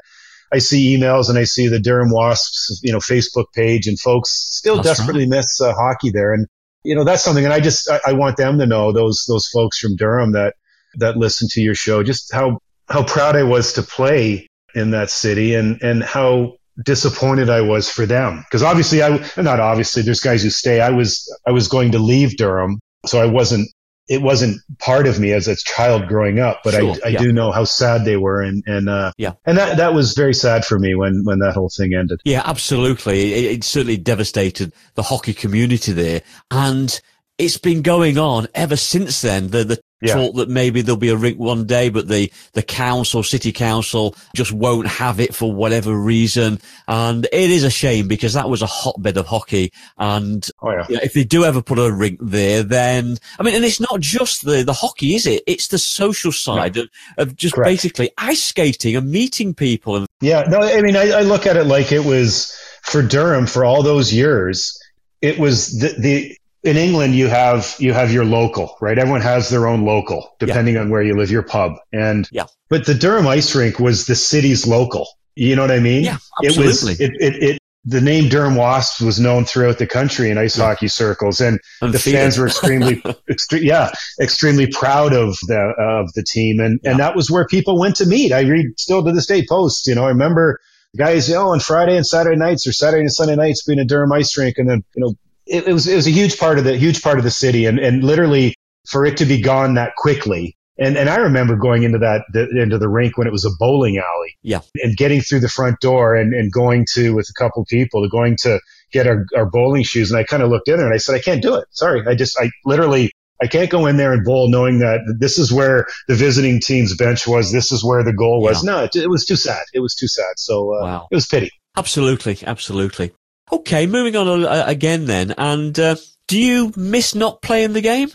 I see emails and I see the Durham Wasps, you know, Facebook page, and folks still that's desperately right. miss uh, hockey there. And you know, that's something, and I just I, I want them to know those those folks from Durham that that listen to your show, just how how proud I was to play in that city, and and how disappointed I was for them. Because obviously, I not obviously. There's guys who stay. I was I was going to leave Durham, so I wasn't. It wasn't part of me as a child growing up, but sure, I, I yeah. do know how sad they were, and and uh, yeah, and that that was very sad for me when when that whole thing ended. Yeah, absolutely. It, it certainly devastated the hockey community there, and it's been going on ever since then. The the yeah. thought that maybe there'll be a rink one day, but the, the council, city council just won't have it for whatever reason. And it is a shame because that was a hotbed of hockey. And oh, yeah. you know, if they do ever put a rink there, then, I mean, and it's not just the, the hockey, is it? It's the social side of, of, just Correct. basically ice skating and meeting people. And- yeah, no, I mean, I, I look at it like it was for Durham for all those years. It was the, the in England, you have you have your local, right? Everyone has their own local, depending yeah. on where you live, your pub. And yeah. but the Durham ice rink was the city's local. You know what I mean? Yeah, absolutely. It was it, it, it the name Durham Wasps was known throughout the country in ice yeah. hockey circles, and the fans were extremely, extre- yeah, extremely proud of the of the team, and yeah. and that was where people went to meet. I read still to this day posts. You know, I remember guys, you know, on Friday and Saturday nights or Saturday and Sunday nights being a Durham ice rink, and then you know it, it, was it was a huge part of the huge part of the city, and and literally for it to be gone that quickly And and I remember going into that the, into the rink when it was a bowling alley. Yeah. And getting through the front door and, and going to with a couple people to going to get our, our bowling shoes. And I kind of looked in there and I said, I can't do it. Sorry. I just I literally I can't go in there and bowl knowing that this is where the visiting team's bench was. This is where the goal was. Yeah. No, it, it, was too sad. It was too sad. So uh, wow. it was pity. Absolutely, absolutely. Okay, moving on uh, again then. And uh, do you miss not playing the game?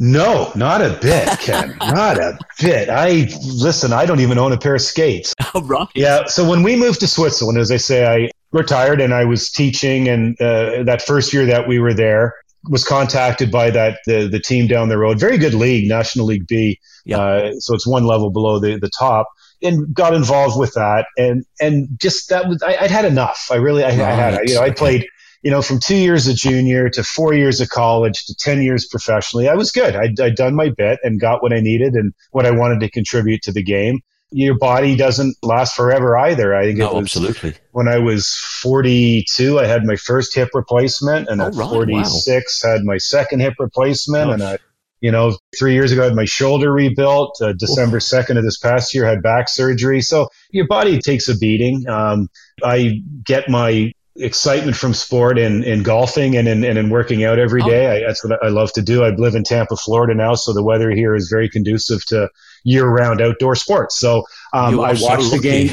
No, not a bit, Ken. not a bit. I listen. I don't even own a pair of skates. Oh, right. Yeah. So when we moved to Switzerland, as I say, I retired and I was teaching, and uh, that first year that we were there, was contacted by that the, the team down the road. Very good league, National League B. Yeah. Uh, so it's one level below the the top and got involved with that and and just that was I, would had enough. I really I, right. I had you know I played you know from two years of junior to four years of college to ten years professionally. I was good. I'd, I'd done my bit and got what I needed and what I wanted to contribute to the game. Your body doesn't last forever either. I think no, it was absolutely. When I was 42, I had my first hip replacement, and oh, at right, 46, wow. had my second hip replacement, Gosh. and I you know, three years ago, I had my shoulder rebuilt. Uh, December 2nd of this past year, had back surgery. So your body takes a beating. Um, I get my excitement from sport in, in golfing and in, and in working out every oh. I, that's what I love to do. I live in Tampa, Florida now, so the weather here is very conducive to year round outdoor sports. So um, I watch so the game.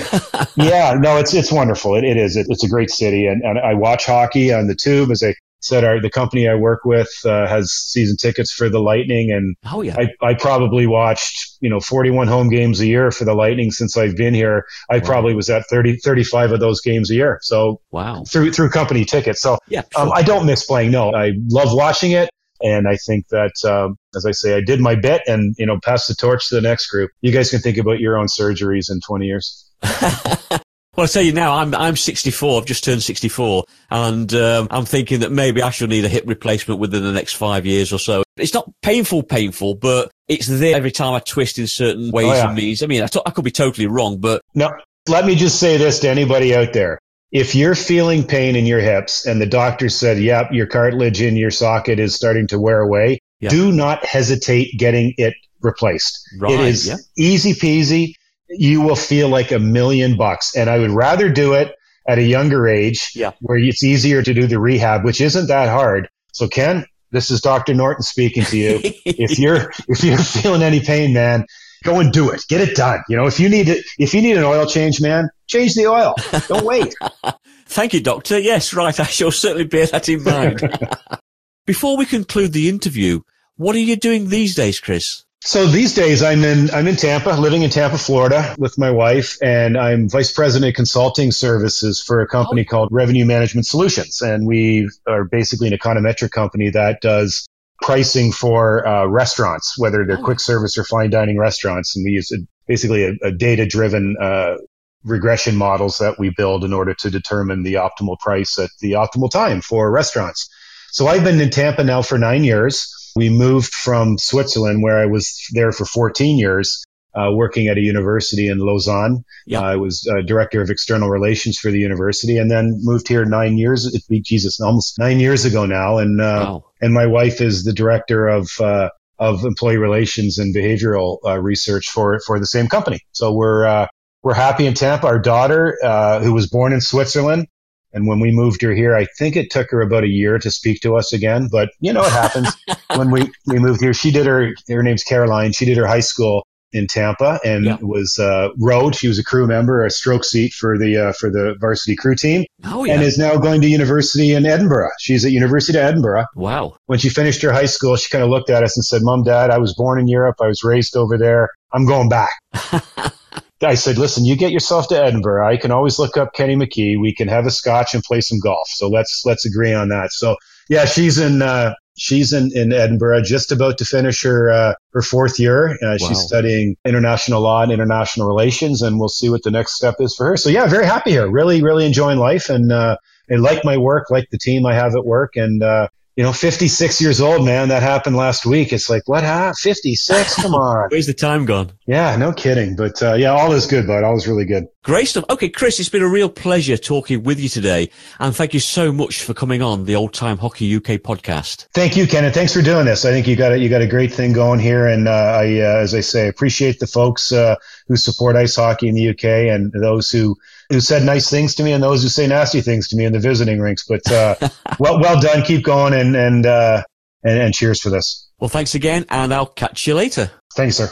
yeah, no, it's it's wonderful. It, it is. It, it's a great city, and, and I watch hockey on the tube as I said our the company I work with uh, has season tickets for the Lightning, and oh yeah, I, I probably watched you know 41 home games a year for the Lightning since I've been here. I wow. probably was at 30 35 of those games a year. So wow, through through company tickets. So yeah, um, sure. um, I don't miss playing. No, I love watching it. And I think that, um, as I say, I did my bit and, you know, pass the torch to the next group. You guys can think about your own surgeries in 20 years. Well, I tell you now, I'm I'm 64. I've just turned 64, and um, I'm thinking that maybe I shall need a hip replacement within the next five years or so. It's not painful, painful, but it's there every time I twist in certain ways oh, yeah. and means. I mean, I, t- I could be totally wrong, but no. Let me just say this to anybody out there: if you're feeling pain in your hips, and the doctor said, "Yep, your cartilage in your socket is starting to wear away," yeah. do not hesitate getting it replaced. Right, it is yeah. easy peasy you will feel like a million bucks. And I would rather do it at a younger age yeah. where it's easier to do the rehab, which isn't that hard. So Ken, this is Dr. Norton speaking to you. if you're, if you're feeling any pain, man, go and do it. Get it done. You know, if you need it, if you need an oil change, man, change the oil. Don't wait. Thank you, doctor. Yes, right. I shall certainly bear that in mind. Before we conclude the interview, what are you doing these days, Chris? So these days I'm in I'm in Tampa, living in Tampa, Florida with my wife and I'm vice president of consulting services for a company oh. called Revenue Management Solutions and we are basically an econometric company that does pricing for uh, restaurants, whether they're oh. quick service or fine dining restaurants and we use a, basically a, a data driven uh, regression models that we build in order to determine the optimal price at the optimal time for restaurants. So I've been in Tampa now for 9 years. We moved from Switzerland, where I was there for 14 years, uh, working at a university in Lausanne. Yep. Uh, I was uh, director of external relations for the university, and then moved here nine years. It be Jesus, almost nine years ago now. And uh, wow. and my wife is the director of uh, of employee relations and behavioral uh, research for for the same company. So we're we're happy in Tampa. Our daughter, who was born in Switzerland, and when we moved her here, I think it took her about a year to speak to us again. But you know, it happens when we, we moved here. She did her, her name's Caroline. She did her high school in Tampa and yeah. was uh, rowed. She was a crew member, a stroke seat for the uh, for the varsity crew team, oh, yeah. and is now going to university in Edinburgh. She's at University of Edinburgh. Wow! When she finished her high school, she kind of looked at us and said, "Mom, Dad, I was born in Europe. I was raised over there. I'm going back." I said, listen, you get yourself to Edinburgh. I can always look up Kenny McKee. We can have a scotch and play some golf. So let's let's agree on that. So yeah, she's in uh, she's in, in Edinburgh, just about to finish her uh, her fourth year. Uh, wow. She's studying international law and international relations, and we'll see what the next step is for her. So yeah, very happy here. Really, really enjoying life, and uh, I like my work, like the team I have at work, and uh, you know, 56 years old, man. That happened last week. It's like, what? Huh? 56? Come on. Where's the time gone? Yeah, no kidding. But uh, yeah, all is good, bud. All is really good. Great stuff. Okay, Chris, it's been a real pleasure talking with you today. And thank you so much for coming on the Old Time Hockey UK podcast. Thank you, Ken. And thanks for doing this. I think you got a, you got a great thing going here. And uh, I, uh, as I say, appreciate the folks uh, who support ice hockey in the UK and those who, who said nice things to me and those who say nasty things to me in the visiting rinks. But uh, well, well done. Keep going and, and, uh, and, and cheers for this. Well, thanks again. And I'll catch you later. Thanks, sir.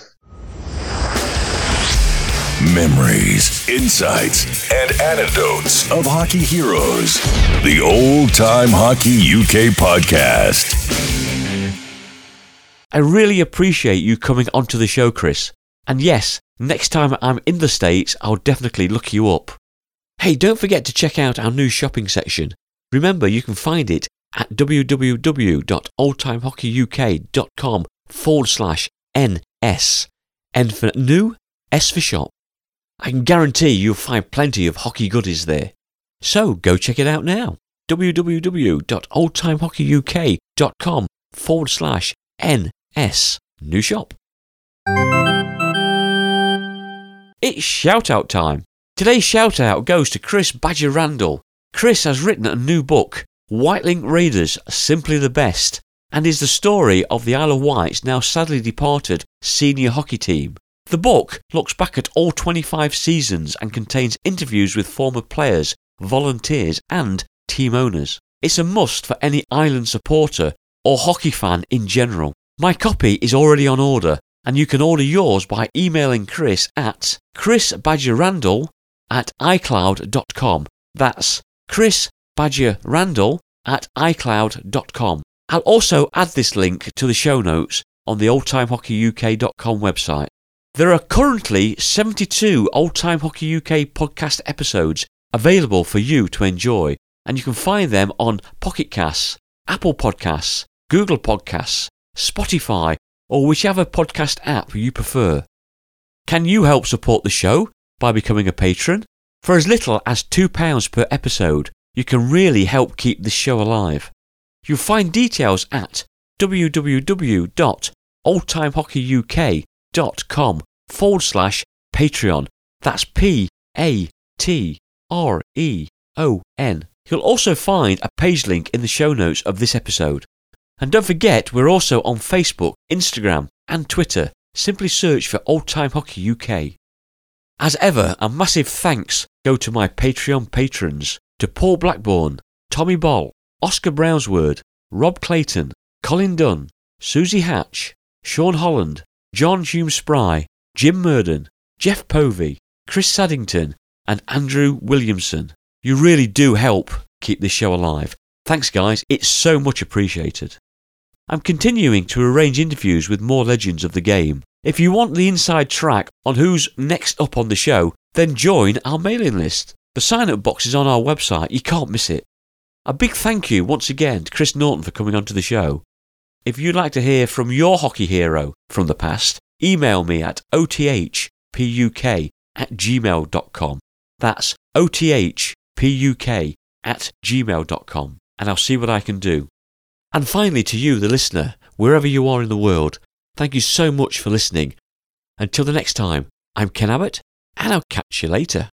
Memories, insights, and anecdotes of hockey heroes. The Old Time Hockey UK podcast. I really appreciate you coming onto the show, Chris. And yes, next time I'm in the States, I'll definitely look you up. Hey, don't forget to check out our new shopping section. Remember, you can find it at www.oldtimehockeyuk.com forward slash NS. N for new, S for shop. I can guarantee you'll find plenty of hockey goodies there. So go check it out now. www.oldtimehockeyuk.com forward slash NS. New shop. It's shout out time. Today's shout out goes to Chris Badger Randall. Chris has written a new book, Wightlink Raiders Simply the Best, and is the story of the Isle of Wight's now sadly departed senior hockey team. The book looks back at all 25 seasons and contains interviews with former players, volunteers, and team owners. It's a must for any island supporter or hockey fan in general. My copy is already on order, and you can order yours by emailing Chris at chrisbadgerrandall at icloud.com. That's Chris Badger Randall at icloud.com. I'll also add this link to the show notes on the oldtimehockeyuk.com website. There are currently 72 Old Time Hockey UK podcast episodes available for you to enjoy, and you can find them on Pocket Casts, Apple Podcasts, Google Podcasts, Spotify, or whichever podcast app you prefer. Can you help support the show by becoming a patron? For as little as £2 per episode, you can really help keep this show alive. You'll find details at www.oldtimehockeyuk.com forward slash Patreon. That's P A T R E O N. You'll also find a page link in the show notes of this episode. And don't forget, we're also on Facebook, Instagram, and Twitter. Simply search for Old Time Hockey UK. As ever, a massive thanks go to my Patreon patrons to Paul Blackburn, Tommy Ball, Oscar Brownsword, Rob Clayton, Colin Dunn, Susie Hatch, Sean Holland, John Hume Spry, Jim Murden, Jeff Povey, Chris Saddington, and Andrew Williamson. You really do help keep this show alive. Thanks, guys. It's so much appreciated. I'm continuing to arrange interviews with more legends of the game. If you want the inside track on who's next up on the show, then join our mailing list. The sign up box is on our website, you can't miss it. A big thank you once again to Chris Norton for coming onto the show. If you'd like to hear from your hockey hero from the past, email me at othpuk at gmail.com. That's othpuk at gmail.com, and I'll see what I can do. And finally, to you, the listener, wherever you are in the world, thank you so much for listening. Until the next time, I'm Ken Abbott, and I'll catch you later.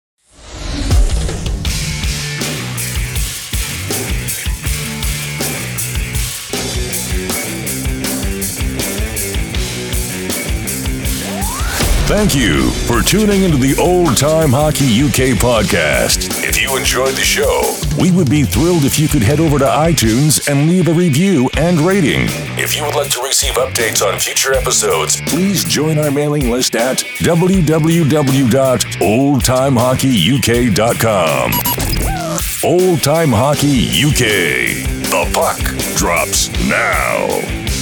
Thank you for tuning into the Old Time Hockey UK podcast. You enjoyed the show, we would be thrilled if you could head over to iTunes and leave a review and rating. If you would like to receive updates on future episodes, please join our mailing list at www.oldtimehockeyuk.com. Old Time Hockey UK. The puck drops now.